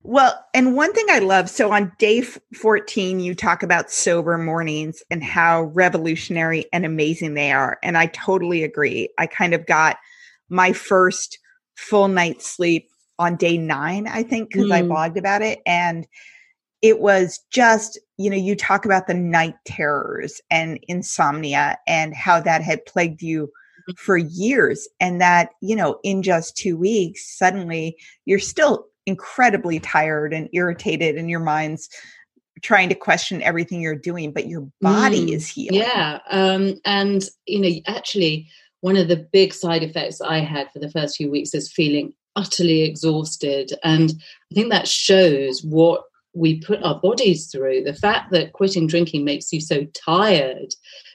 Well, and one thing I love so on day 14, you talk about sober mornings and how revolutionary and amazing they are. And I totally agree. I kind of got my first full night's sleep on day nine, I think, because I Mm. blogged about it. And it was just, you know, you talk about the night terrors and insomnia and how that had plagued you for years. And that, you know, in just two weeks, suddenly you're still incredibly tired and irritated and your mind's trying to question everything you're doing but your body Mm, is healing. yeah um and you know actually one of the big side effects i had for the first few weeks is feeling utterly exhausted and i think that shows what we put our bodies through. The fact that quitting drinking makes you so tired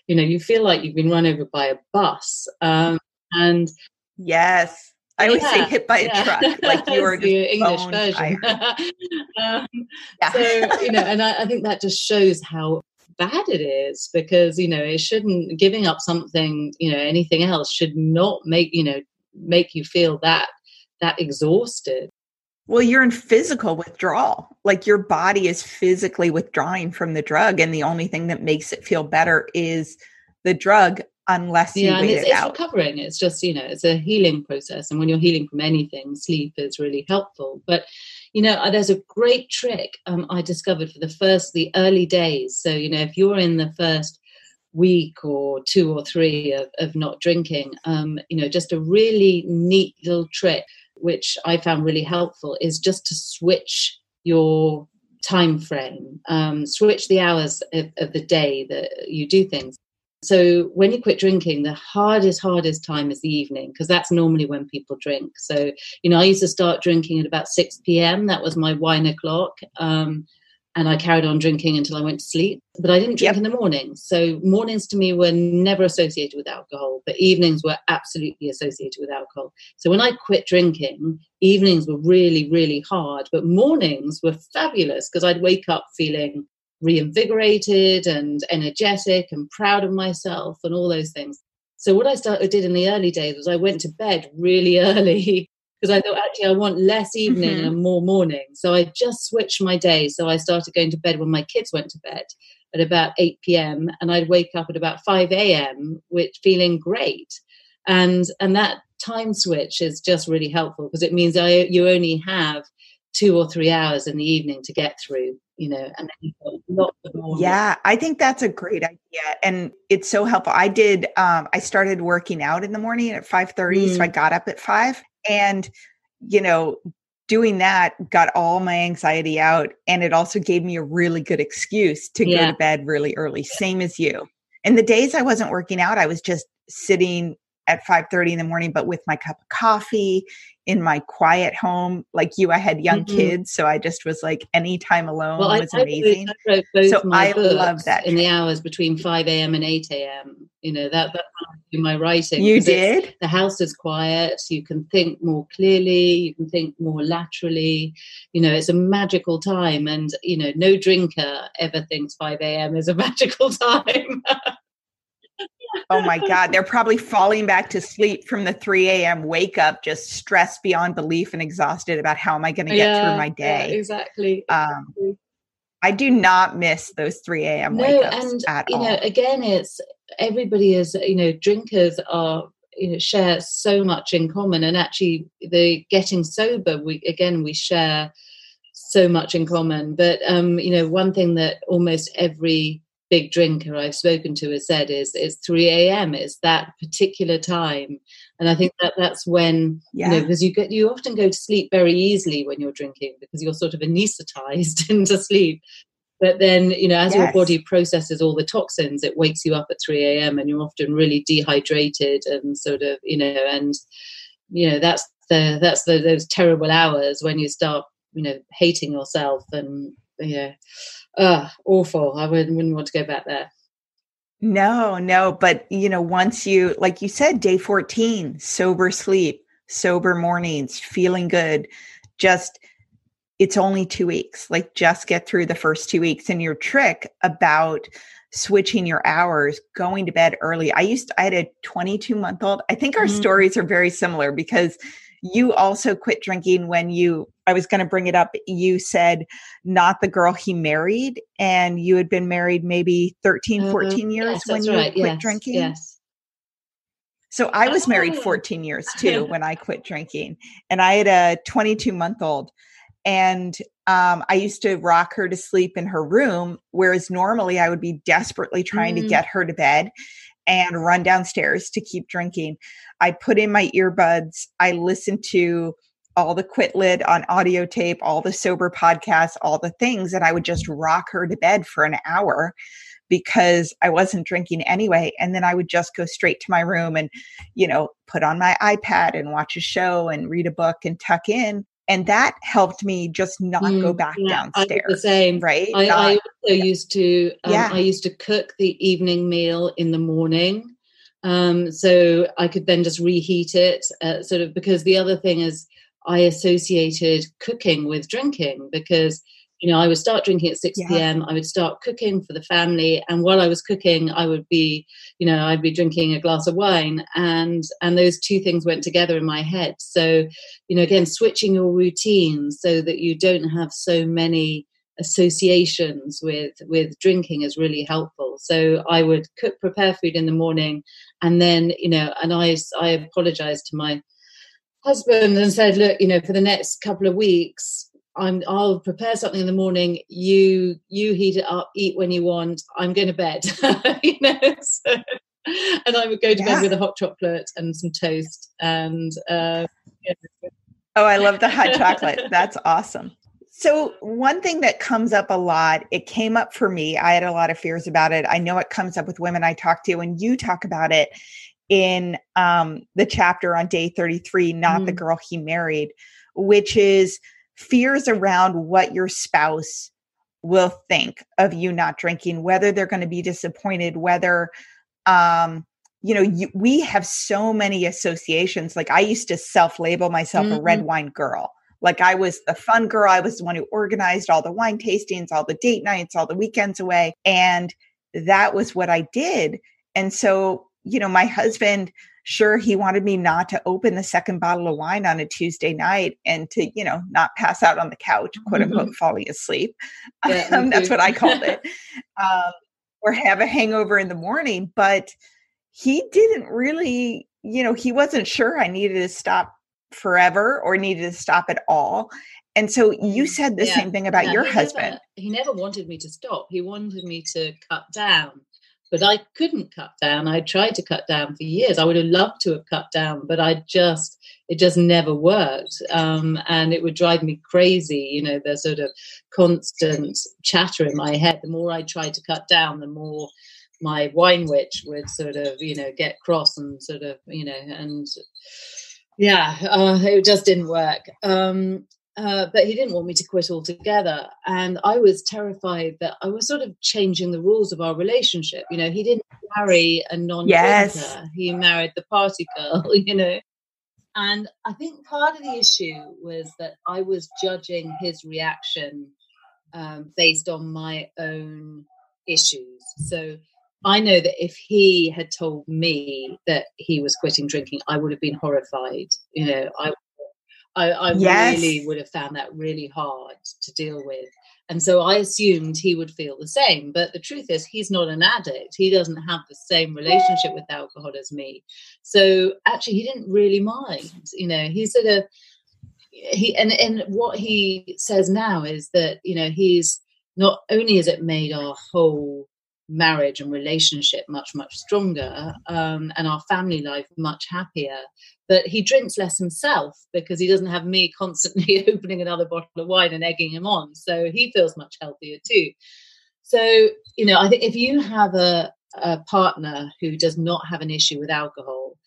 you know you feel like you've been run over by a bus um and yes i would say hit by a yeah. truck like you are the english version um, Yeah. so you know and I, I think that just shows how bad it is because you know it shouldn't giving up something you know anything else should not make you know make you feel that that exhausted well you're in physical withdrawal like your body is physically withdrawing from the drug and the only thing that makes it feel better is the drug unless you yeah and it's, it it's recovering. It's just you know it's a healing process. And when you're healing from anything sleep is really helpful. But you know uh, there's a great trick um, i discovered for the first the early days. So you know if you're in the first week or two or three of, of not drinking um, you know just a really neat little trick which i found really helpful is just to switch your time frame. Um, switch the hours of, of the day that you do things so when you quit drinking the hardest hardest time is the evening because that's normally when people drink. So you know i used to start drinking at about 6 p.m that was my wine o'clock um, and i carried on drinking until i went to sleep but i didn't drink Yep. in the morning. So mornings to me were never associated with alcohol but evenings were absolutely associated with alcohol. So when i quit drinking evenings were really really hard but mornings were fabulous because i'd wake up feeling reinvigorated and energetic and proud of myself and all those things. So what I started did in the early days was I went to bed really early because I thought actually I want less evening Mhm. and more morning. So I just switched my day. So I started going to bed when my kids went to bed at about 8 p.m. and I'd wake up at about 5 a.m. with feeling great. And and that time switch is just really helpful because it means I you only have two or three hours in the evening to get through you know, and then you've got lots of more. Yeah, I think that's a great idea. And it's so helpful. I did um I started working out in the morning at 5 30. So I Mm. got up at five and you know, doing that got all my anxiety out. And it also gave me a really good excuse to go to bed really early, same as you. And the days I wasn't working out, I was just sitting at 5 30 in the morning, but with my cup of coffee in my quiet home. Like you, I had young Mhm. kids. So I just was like anytime alone Well, was I, amazing. I So I love that in the hours between 5 a.m. and 8 a.m. You know, that, do my writing. You did? the house is quiet you can think more clearly you can think more laterally you know it's a magical time and you know no drinker ever thinks 5 a.m is a magical time Oh my God. They're probably falling back to sleep from the 3 a.m. wake up, just stressed beyond belief and exhausted about how am I going to get through my yeah, day. exactly Um, I do not miss those 3 a.m. no wake ups and at you all. know again it's everybody is you know drinkers are you know share so much in common and actually the getting sober we again we share so much in common but um you know one thing that almost every big drinker i've spoken to has said is it's 3 a.m it's that particular time. And i think that that's when yeah. you know because you get you often go to sleep very easily when you're drinking because you're sort of anesthetized into sleep. But then you know as your body processes all the toxins it wakes you up at 3 a.m and you're often really dehydrated and sort of you know and you know that's the that's the those terrible hours when you start you know hating yourself and know uh awful i wouldn't, wouldn't want to go back there No, no. But, you know, once you, like you said, day 14, sober sleep, sober mornings, feeling good, just, it's only two weeks. Like, just get through the first two weeks. And your trick about switching your hours, going to bed early. I used, I had a 22 month old. I think our Mhm. stories are very similar because you also quit drinking when you, I was going to bring it up. You said, not the girl he married, and you had been married maybe 13, Uh, 14 years yes, when you right. quit yes, drinking. yes So I was married Oh. 14 years too when I quit drinking, and I had a 22 month old, and um, I used to rock her to sleep in her room, whereas normally I would be desperately trying to Mm. get her to bed and run downstairs to keep drinking. I put in my earbuds. I listened to all the quit lit on audio tape, all the sober podcasts, all the things, and I would just rock her to bed for an hour because I wasn't drinking anyway. And then I would just go straight to my room and, you know, put on my iPad and watch a show and read a book and tuck in. And that helped me just not go Mm, back yeah, downstairs. the same Right? I, Not- I also used to um, Yeah. I used to cook the evening meal in the morning, um, so I could then just reheat it. Uh, sort of because the other thing is I associated cooking with drinking because you know I would start drinking at six Yeah. p.m. I would start cooking for the family, and while I was cooking, I would be you know I'd be drinking a glass of wine, and and those two things went together in my head. So you know again switching your routine so that you don't have so many associations with with drinking is really helpful so i would cook prepare food in the morning and then you know and i i apologized to my husband and said look you know for the next couple of weeks i'm i'll prepare something in the morning you you heat it up eat when you want i'm going to bed you know so, and i would go to Yeah. bed with a hot chocolate and some toast and uh yeah. Oh, I love the hot chocolate. That's awesome. So, one thing that comes up a lot, it came up for me. I had a lot of fears about it. I know it comes up with women I talk to, and you talk about it in um, the chapter on day 33, Not the Mm. Girl He Married, which is fears around what your spouse will think of you not drinking, whether they're going to be disappointed, whether, um, you know, you, we have so many associations. Like I used to self label myself a red Mhm. wine girl. Like I was the fun girl. I was the one who organized all the wine tastings, all the date nights, all the weekends away. And that was what I did. And so, you know, my husband, sure, he wanted me not to open the second bottle of wine on a Tuesday night and to, you know, not pass out on the couch, quote unquote, falling asleep. Yeah, Um, that's what I called it. Um, or have a hangover in the morning. But he didn't really, you know, he wasn't sure I needed to stop forever or needed to stop at all. And so you mm, said the yeah. same thing about yeah, your he husband. Never, he never wanted me to stop. He wanted me to cut down, but I couldn't cut down. I tried to cut down for years. I would have loved to have cut down, but I just, it just never worked. Um, and it would drive me crazy, you know, the sort of constant chatter in my head. The more I tried to cut down, the more my wine witch would sort of, you know, get cross and sort of, you know, and yeah, uh, it just didn't work. Um, uh, but he didn't want me to quit altogether. And I was terrified that I was sort of changing the rules of our relationship. You know, he didn't marry a non yes. he married the party girl, you know. And I think part of the issue was that I was judging his reaction um, based on my own issues. So I know that if he had told me that he was quitting drinking, I would have been horrified. You know, I I, I yes. really would have found that really hard to deal with. And so I assumed he would feel the same. But the truth is, he's not an addict. He doesn't have the same relationship with alcohol as me. So actually, he didn't really mind. You know, he sort of, he, and, and what he says now is that, you know, he's not only has it made our whole marriage and relationship much much stronger um, and our family life much happier. But he drinks less himself because he doesn't have me constantly opening another bottle of wine and egging him on. So he feels much healthier too. So you know i think if you have a, a partner who does not have an issue with alcohol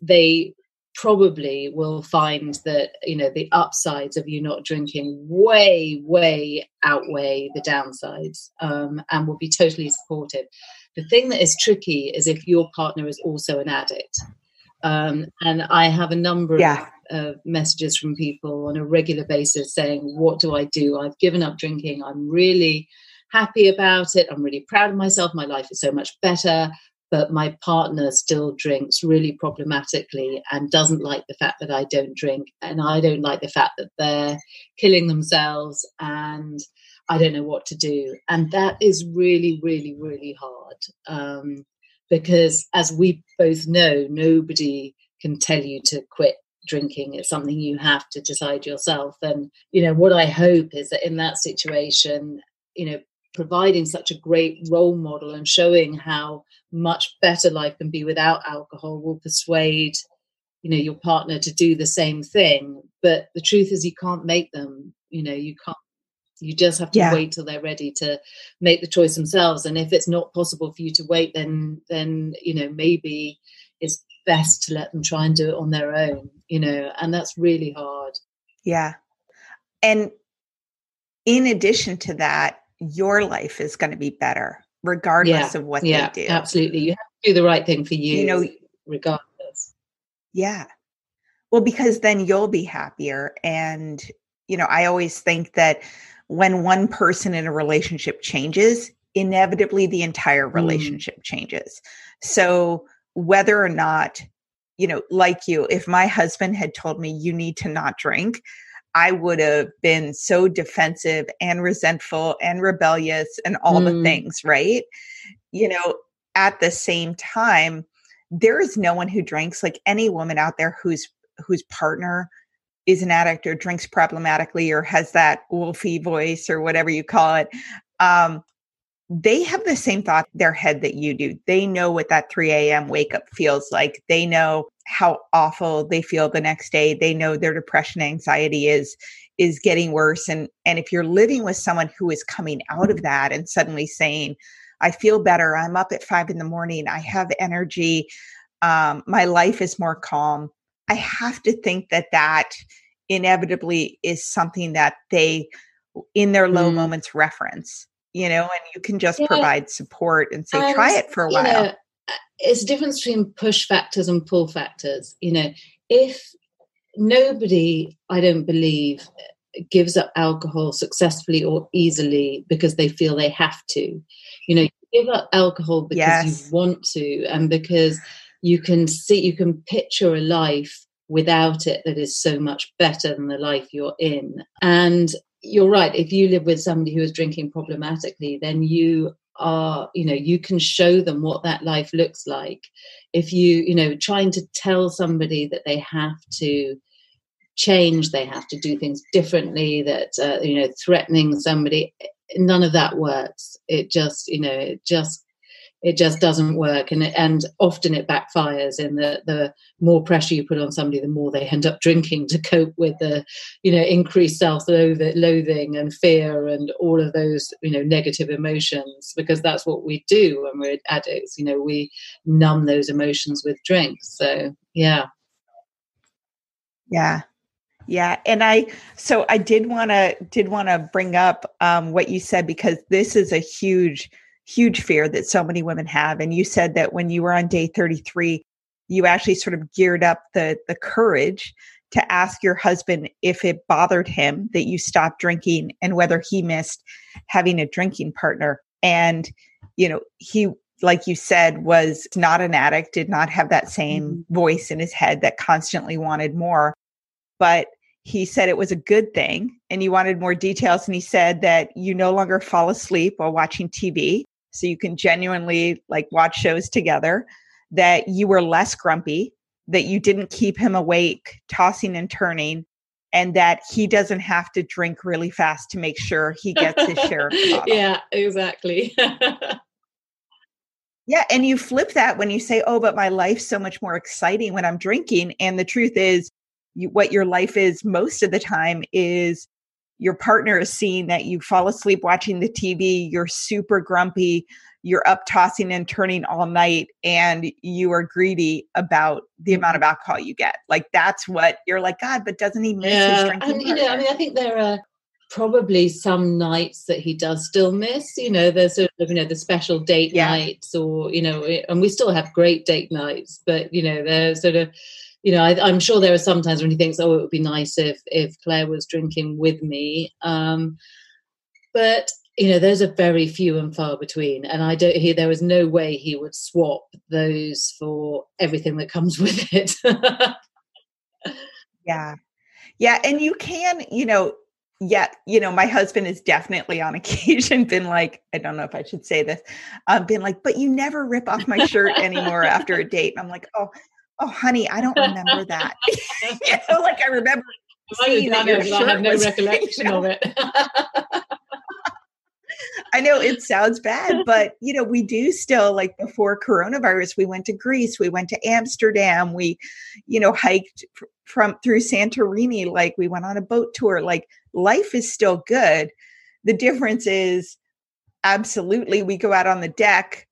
they probably will find that you know the upsides of you not drinking way way outweigh the downsides um, and will be totally supportive. The thing that is tricky is if your partner is also an addict. Um, and i have a number yeah. of uh, messages from people on a regular basis saying what do i do? I've given up drinking. I'm really happy about it. I'm really proud of myself. My life is so much better but my partner still drinks really problematically and doesn't like the fact that I don't drink. And I don't like the fact that they're killing themselves and I don't know what to do. And that is really, really, really hard. Um, because as we both know, nobody can tell you to quit drinking. It's something you have to decide yourself. And, you know, what I hope is that in that situation, you know, providing such a great role model and showing how much better life can be without alcohol will persuade you know your partner to do the same thing. But the truth is you can't make them you know you can't you just have to yeah. wait till they're ready to make the choice themselves. And if it's not possible for you to wait then then you know maybe it's best to let them try and do it on their own you know and that's really hard. Yeah. And in addition to that your life is going to be better regardless yeah, of what yeah, they do. Absolutely. You have to do the right thing for you, you know, regardless. Yeah. Well, because then you'll be happier. And, you know, I always think that when one person in a relationship changes, inevitably the entire mm. relationship mm. changes. So whether or not, you know, like you, if my husband had told me you need to not drink, I would have been so defensive and resentful and rebellious and all mm. the things, right? You know, at the same time, there is no one who drinks like any woman out there whose whose partner is an addict or drinks problematically or has that wolfy voice or whatever you call it. Um, they have the same thought in their head that you do. They know what that 3 a.m. wake up feels like. They know how awful they feel the next day. They know their depression, anxiety is is getting worse. And and if you're living with someone who is coming out of that and suddenly saying, I feel better, I'm up at five in the morning, I have energy, um, my life is more calm. I have to think that that inevitably is something that they in their low mm. moments reference you know, and you can just yeah. provide support and say, and, try it for a while. Know, it's a difference between push factors and pull factors. You know, if nobody, I don't believe, uh, gives up alcohol successfully or easily because they feel they have to. You know, you give up alcohol because yes. you want to and because you can see, you can picture a life without it that is so much better than the life you're in. And you're right. If you live with somebody who is drinking problematically, then you are, you know, you can show them what that life looks like. If you, you know, trying to tell somebody that they have to change they have to do things differently that uh, you know threatening somebody none of that works it just you know it just it just doesn't work and and often it backfires in the the more pressure you put on somebody the more they end up drinking to cope with the you know increased self-loathing and fear and all of those you know negative emotions because that's what we do when we're addicts you know we numb those emotions with drinks so yeah. Yeah. Yeah, and I so I did want to did want to bring up um, what you said because this is a huge huge fear that so many women have. And you said that when you were on day 33, you actually sort of geared up the the courage to ask your husband if it bothered him that you stopped drinking and whether he missed having a drinking partner. And you know, he like you said was not an addict, did not have that same mm-hmm. voice in his head that constantly wanted more. But he said it was a good thing and he wanted more details and he said that you no longer fall asleep while watching tv so you can genuinely like watch shows together that you were less grumpy that you didn't keep him awake tossing and turning and that he doesn't have to drink really fast to make sure he gets his share of the bottle. yeah exactly yeah and you flip that when you say oh but my life's so much more exciting when i'm drinking and the truth is you, what your life is most of the time is your partner is seeing that you fall asleep watching the TV, you're super grumpy, you're up tossing and turning all night, and you are greedy about the amount of alcohol you get. Like that's what you're like, God, but doesn't he miss yeah, his drinking? And, you know, I mean, I think there are probably some nights that he does still miss you know there's sort of you know the special date yeah. nights or you know and we still have great date nights but you know there's sort of you know, I, am sure there are some times when he thinks, "Oh, it would be nice if if Clare was drinking with me," um, but you know, those are very few and far between. And I don't hear there is no way he would swap those for everything that comes with it. yeah, yeah, and you can, you know, yeah, you know, my husband has definitely on occasion been like, I don't know if I should say this, um, been like, but you never rip off my shirt anymore after a date. And I'm like, oh, oh honey i don't remember that you know like i remember seeing that your shirt I have no was, recollection you know, of it I know it sounds bad, but you know, we do still like before coronavirus, we went to Greece, we went to Amsterdam, we, you know, hiked from through Santorini, like we went on a boat tour. Like life is still good. The difference is absolutely we go out on the deck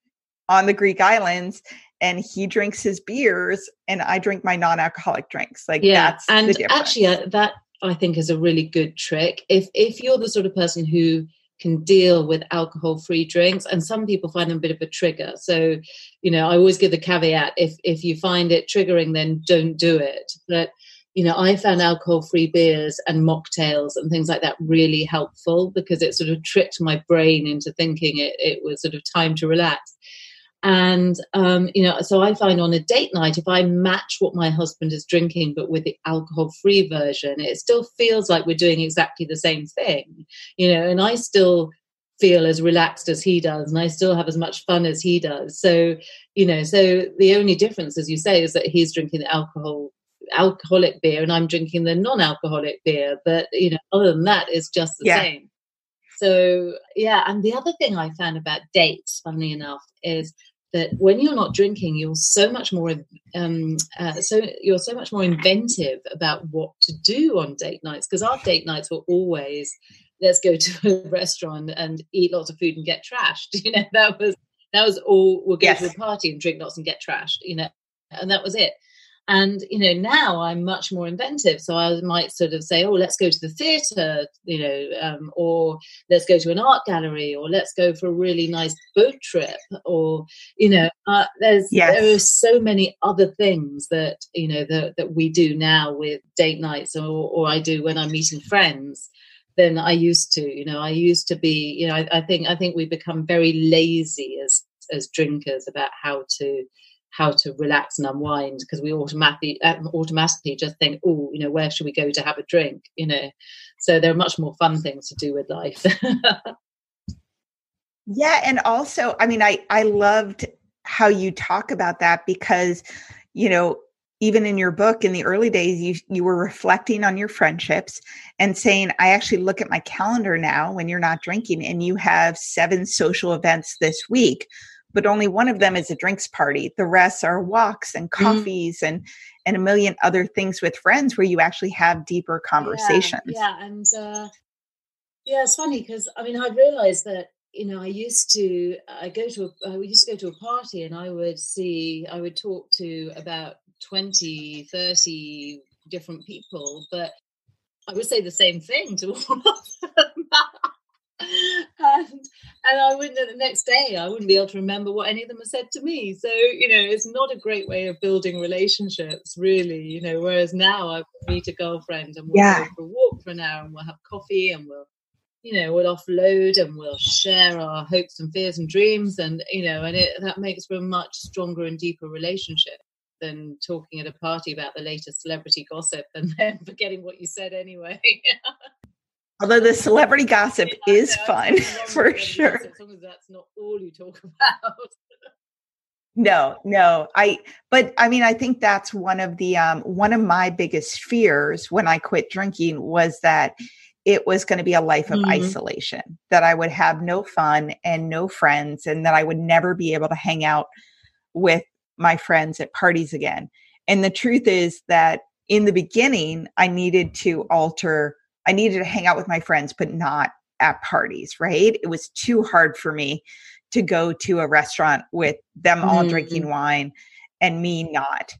on the Greek islands and he drinks his beers and I drink my non-alcoholic drinks. Like yeah, that's and actually uh, that I think is a really good trick. If if you're the sort of person who can deal with alcohol-free drinks, and some people find them a bit of a trigger. So, you know, I always give the caveat: if if you find it triggering, then don't do it. But you know, I found alcohol-free beers and mocktails and things like that really helpful because it sort of tricked my brain into thinking it, it was sort of time to relax and um, you know so i find on a date night if i match what my husband is drinking but with the alcohol free version it still feels like we're doing exactly the same thing you know and i still feel as relaxed as he does and i still have as much fun as he does so you know so the only difference as you say is that he's drinking the alcohol alcoholic beer and i'm drinking the non-alcoholic beer but you know other than that it's just the yeah. same so yeah and the other thing i found about dates funnily enough is that when you're not drinking, you're so much more um, uh, so you're so much more inventive about what to do on date nights because our date nights were always let's go to a restaurant and eat lots of food and get trashed. You know that was that was all. We'll go yes. to a party and drink lots and get trashed. You know, and that was it. And you know, now I'm much more inventive. So I might sort of say, "Oh, let's go to the theatre," you know, um, or let's go to an art gallery, or let's go for a really nice boat trip, or you know, uh, there's yes. there are so many other things that you know that that we do now with date nights, or or I do when I'm meeting friends than I used to. You know, I used to be. You know, I, I think I think we become very lazy as as drinkers about how to how to relax and unwind because we automatically um, automatically just think oh you know where should we go to have a drink? You know? So there are much more fun things to do with life. Yeah and also i mean i i loved how you talk about that because you know even in your book in the early days you you were reflecting on your friendships and saying i actually look at my calendar now when you're not drinking and you have seven social events this week but only one of them is a drinks party the rest are walks and mm-hmm. coffees mm. and and a million other things with friends where you actually have deeper conversations yeah, yeah. and uh yeah it's funny because i mean i realized that you know, I used to I go to a, I used to go to a party and I would see I would talk to about 20, 30 different people, but I would say the same thing to all of them. And and I wouldn't the next day I wouldn't be able to remember what any of them had said to me. So, you know, it's not a great way of building relationships, really, you know, whereas now I meet a girlfriend and we'll yeah. go for a walk for an hour and we'll have coffee and we'll you know we'll offload and we'll share our hopes and fears and dreams and you know and it that makes for a much stronger and deeper relationship than talking at a party about the latest celebrity gossip and then forgetting what you said anyway although the celebrity gossip is fun for sure as long as that's not all you talk about no no i but i mean i think that's one of the um one of my biggest fears when i quit drinking was that it was going to be a life of mm-hmm. isolation, that I would have no fun and no friends, and that I would never be able to hang out with my friends at parties again. And the truth is that in the beginning, I needed to alter, I needed to hang out with my friends, but not at parties, right? It was too hard for me to go to a restaurant with them all mm-hmm. drinking wine and me not.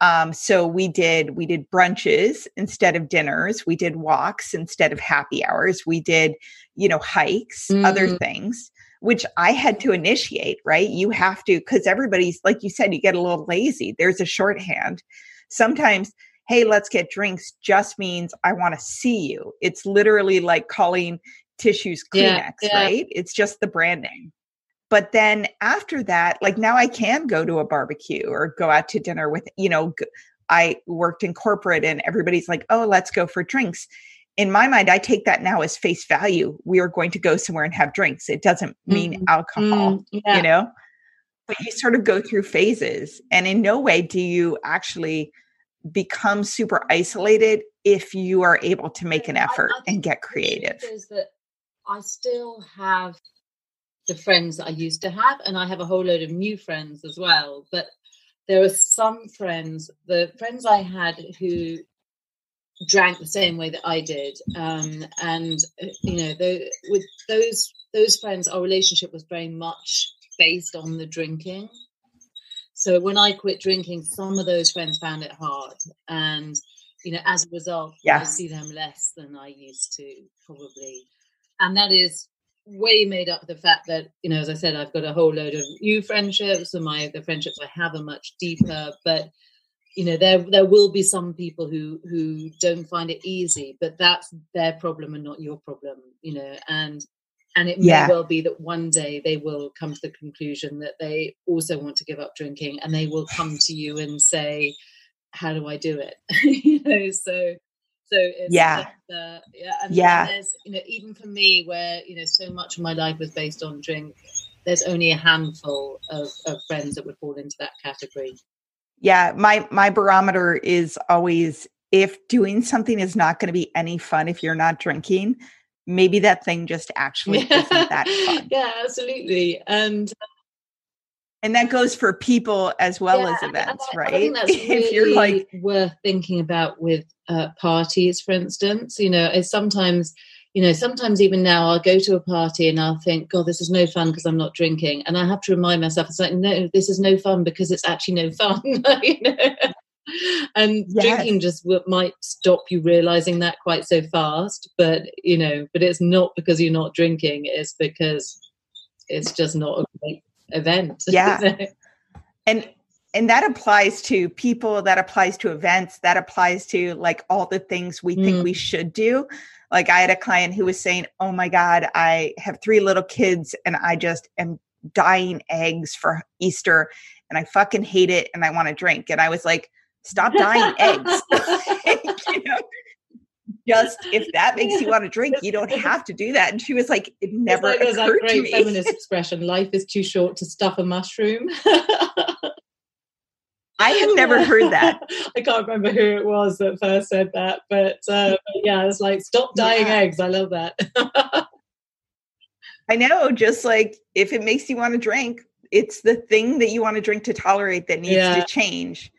Um, so we did we did brunches instead of dinners. We did walks instead of happy hours. We did, you know, hikes, mm. other things, which I had to initiate. Right? You have to because everybody's like you said, you get a little lazy. There's a shorthand. Sometimes, hey, let's get drinks just means I want to see you. It's literally like calling tissues Kleenex, yeah, yeah. right? It's just the branding. But then after that, like now I can go to a barbecue or go out to dinner with, you know, I worked in corporate and everybody's like, oh, let's go for drinks. In my mind, I take that now as face value. We are going to go somewhere and have drinks. It doesn't mean mm-hmm. alcohol, mm, yeah. you know? But you sort of go through phases. And in no way do you actually become super isolated if you are able to make an effort I, I and get creative. Is that I still have the friends that I used to have, and I have a whole load of new friends as well. But there are some friends, the friends I had who drank the same way that I did, um, and uh, you know, the, with those those friends, our relationship was very much based on the drinking. So when I quit drinking, some of those friends found it hard, and you know, as a result, yeah. I see them less than I used to probably, and that is way made up the fact that you know as i said i've got a whole load of new friendships and my the friendships i have are much deeper. But you know there there will be some people who who don't find it easy but that's their problem and not your problem you know. And and it may yeah. well be that one day they will come to the conclusion that they also want to give up drinking and they will come to you and say how do i do it you know so so yeah, uh, yeah, and, yeah. there's you know even for me where you know so much of my life was based on drink. There's only a handful of, of friends that would fall into that category. Yeah, my my barometer is always if doing something is not going to be any fun if you're not drinking, maybe that thing just actually isn't that fun. yeah, absolutely. And and that goes for people as well yeah, as events, I, right? I really if you're like worth thinking about with uh, parties, for instance, you know, it's sometimes, you know, sometimes even now I'll go to a party and I'll think, God, this is no fun because I'm not drinking, and I have to remind myself, it's like, no, this is no fun because it's actually no fun, you know. and yes. drinking just might stop you realizing that quite so fast but you know but it's not because you're not drinking it's because it's just not a great event. Yeah. and and that applies to people that applies to events that applies to like all the things we mm. think we should do like i had a client who was saying oh my god i have three little kids and i just am dyeing eggs for easter and i fucking hate it and i want to drink and i was like stop dyeing eggs you know just if that makes you want to drink, you don't have to do that. And she was like, it never like, occurred that great feminist expression: "Life is too short to stuff a mushroom." I have never heard that. I can't remember who it was that first said that, but uh, yeah, it's like stop dyeing yeah. eggs. I love that. I know, just like if it makes you want to drink, it's the thing that you want to drink to tolerate that needs yeah. to change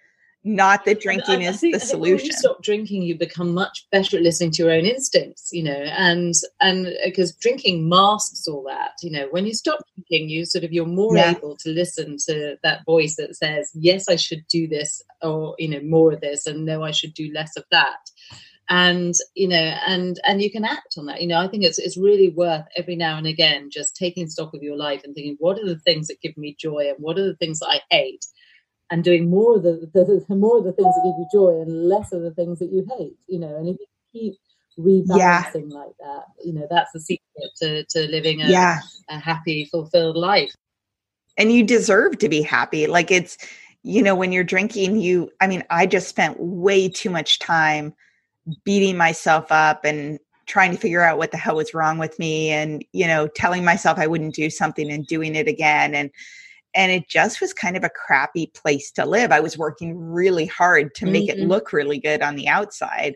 not that drinking I, I is think, the solution. when you stop drinking, you become much better at listening to your own instincts, you know, and and because uh, drinking masks all that, you know, when you stop drinking, you sort of you're more yeah. able to listen to that voice that says, "Yes, I should do this," or you know, more of this, and no, I should do less of that. And you know, and and you can act on that. You know, I think it's it's really worth every now and again just taking stock of your life and thinking, what are the things that give me joy, and what are the things that I hate and doing more of the, the, the, more of the things that give you joy and less of the things that you hate you know and if you keep rebalancing yeah. like that you know that's the secret to, to living a, yeah. a happy fulfilled life and you deserve to be happy like it's you know when you're drinking you i mean i just spent way too much time beating myself up and trying to figure out what the hell was wrong with me and you know telling myself i wouldn't do something and doing it again and and it just was kind of a crappy place to live. I was working really hard to make mm-hmm. it look really good on the outside,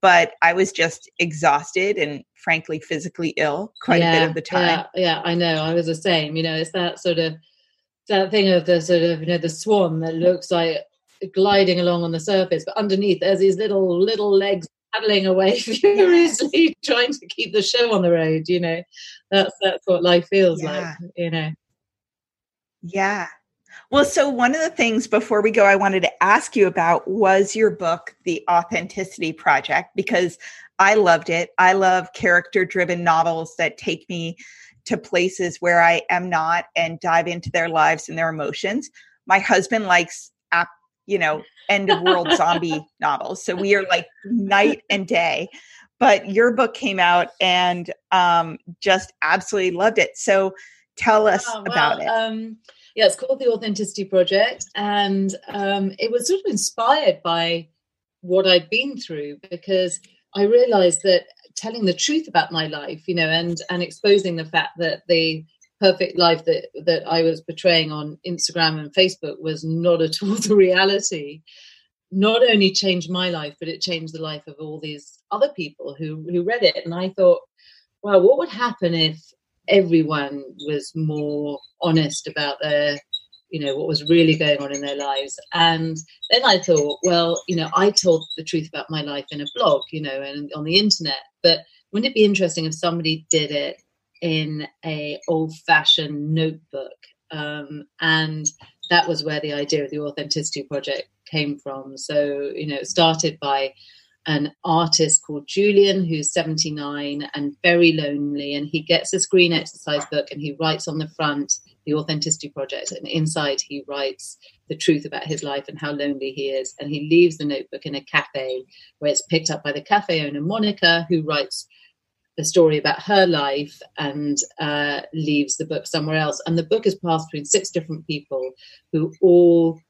but I was just exhausted and frankly physically ill quite yeah, a bit of the time. Yeah, yeah, I know. I was the same. You know, it's that sort of that thing of the sort of you know the swan that looks like gliding along on the surface, but underneath there's these little little legs paddling away furiously, trying to keep the show on the road. You know, that's that's what life feels yeah. like. You know. Yeah. Well, so one of the things before we go, I wanted to ask you about was your book, The Authenticity Project, because I loved it. I love character driven novels that take me to places where I am not and dive into their lives and their emotions. My husband likes, you know, end of world zombie novels. So we are like night and day. But your book came out and um, just absolutely loved it. So tell us oh, well, about it. Um, yeah, it's called the Authenticity Project, and um, it was sort of inspired by what I'd been through because I realized that telling the truth about my life, you know, and and exposing the fact that the perfect life that that I was portraying on Instagram and Facebook was not at all the reality. Not only changed my life, but it changed the life of all these other people who who read it. And I thought, well, what would happen if everyone was more honest about their you know what was really going on in their lives. And then i thought well you know i told the truth about my life in a blog you know and on the internet. But wouldn't it be interesting if somebody did it in a old fashioned notebook? Um, and that was where the idea of the authenticity project came from. So you know it started by an artist called Julian who's 79 and very lonely. And he gets a screen exercise book and he writes on the front the Authenticity Project. And inside he writes the truth about his life and how lonely he is. And he leaves the notebook in a cafe where it's picked up by the cafe owner, Monica, who writes the story about her life and uh, leaves the book somewhere else. And the book is passed between six different people who all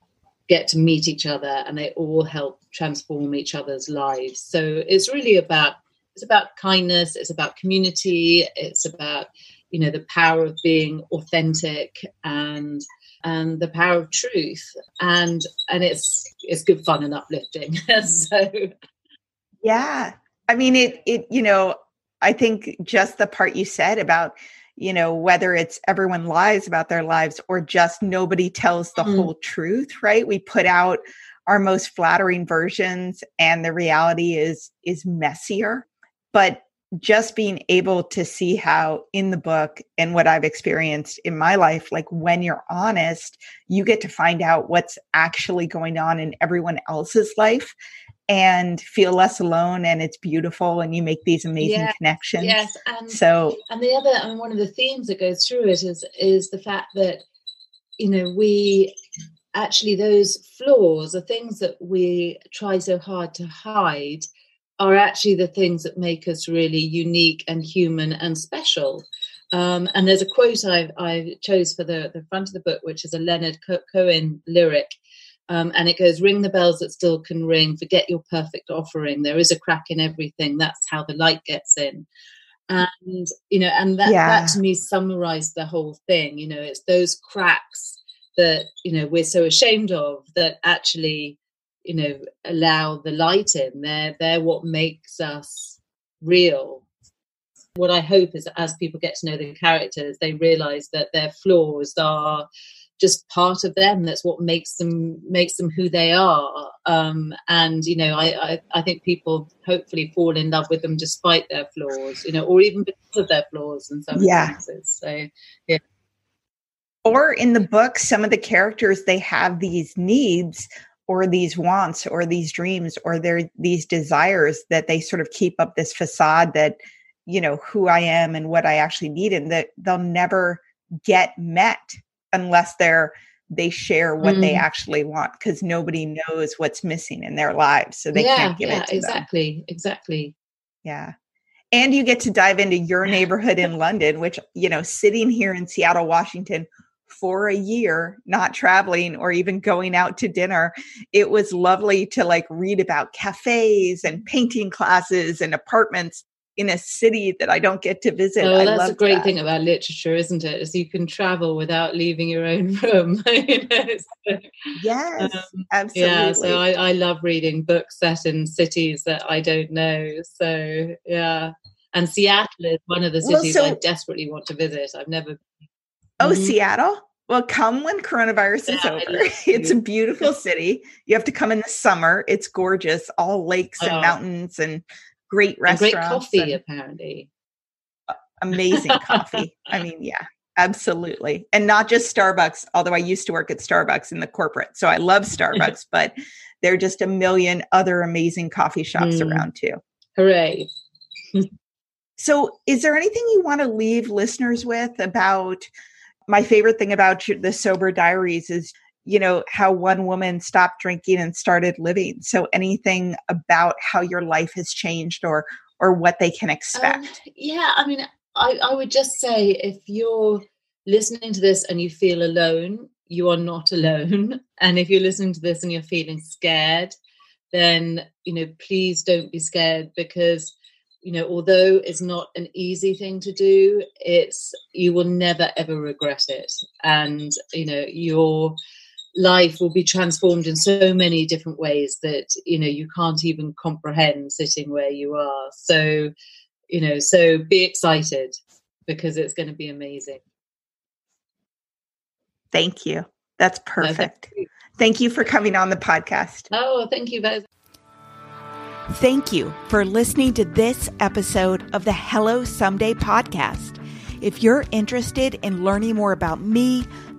get to meet each other and they all help transform each other's lives. So it's really about it's about kindness it's about community it's about you know the power of being authentic and and the power of truth. And and it's it's good fun and uplifting. So yeah. I mean it it you know i think just the part you said about you know, whether it's everyone lies about their lives or just nobody tells the mm. whole truth, right? We put out our most flattering versions and the reality is is messier. But just being able to see how in the book and what I've experienced in my life, like when you're honest, you get to find out what's actually going on in everyone else's life and feel less alone and it's beautiful and you make these amazing yeah, connections. Yes and so and the other and one of the themes that goes through it is is the fact that you know we actually those flaws the things that we try so hard to hide are actually the things that make us really unique and human and special. Um, and there's a quote I, I chose for the, the front of the book, which is a Leonard Cohen lyric, um, and it goes, ring the bells that still can ring, forget your perfect offering. There is a crack in everything. That's how the light gets in. And, you know, and that, yeah. that to me summarized the whole thing. You know, it's those cracks that you know we're so ashamed of that actually you know allow the light in they're they're what makes us real what i hope is that as people get to know the characters they realize that their flaws are just part of them that's what makes them makes them who they are. Um, and you know I, I, I think people hopefully fall in love with them despite their flaws you know or even because of their flaws in some yeah. instances. So yeah. Or in the book some of the characters they have these needs or these wants or these dreams or they're these desires that they sort of keep up this facade that you know who i am and what i actually need and that they'll never get met unless they're they share what mm. they actually want because nobody knows what's missing in their lives so they yeah, can't give yeah, it to exactly them. exactly yeah and you get to dive into your neighborhood in london which you know sitting here in seattle washington for a year not traveling or even going out to dinner it was lovely to like read about cafes and painting classes and apartments in a city that I don't get to visit. Oh, that's a great that. thing about literature, isn't it? Is you can travel without leaving your own room. you know, so, yes, um, absolutely. Yeah, so I, I love reading books set in cities that I don't know. So yeah, and Seattle is one of the cities well, so, I desperately want to visit. I've never. Oh, mm-hmm. Seattle. Well, come when coronavirus yeah, is over. It's a beautiful city. You have to come in the summer. It's gorgeous, all lakes and oh. mountains and great restaurants. And great coffee, and apparently. Amazing coffee. I mean, yeah, absolutely. And not just Starbucks, although I used to work at Starbucks in the corporate. So I love Starbucks, but there are just a million other amazing coffee shops mm. around too. Hooray. so, is there anything you want to leave listeners with about? My favorite thing about the Sober Diaries is you know how one woman stopped drinking and started living. So anything about how your life has changed or or what they can expect. um, yeah i mean I, I would just say if you're listening to this and you feel alone you are not alone. And if you're listening to this and you're feeling scared then you know please don't be scared because you know although it's not an easy thing to do it's you will never ever regret it. And you know you're life will be transformed in so many different ways that you know you can't even comprehend sitting where you are. So you know so be excited because it's going to be amazing. Thank you. That's perfect. no, thank, you. thank you for coming on the podcast. Oh thank you both thank you for listening to this episode of the hello someday podcast. If you're interested in learning more about me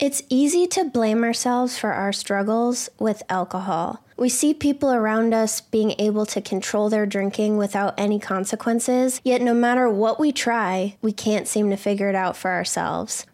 It's easy to blame ourselves for our struggles with alcohol. We see people around us being able to control their drinking without any consequences, yet no matter what we try, we can't seem to figure it out for ourselves.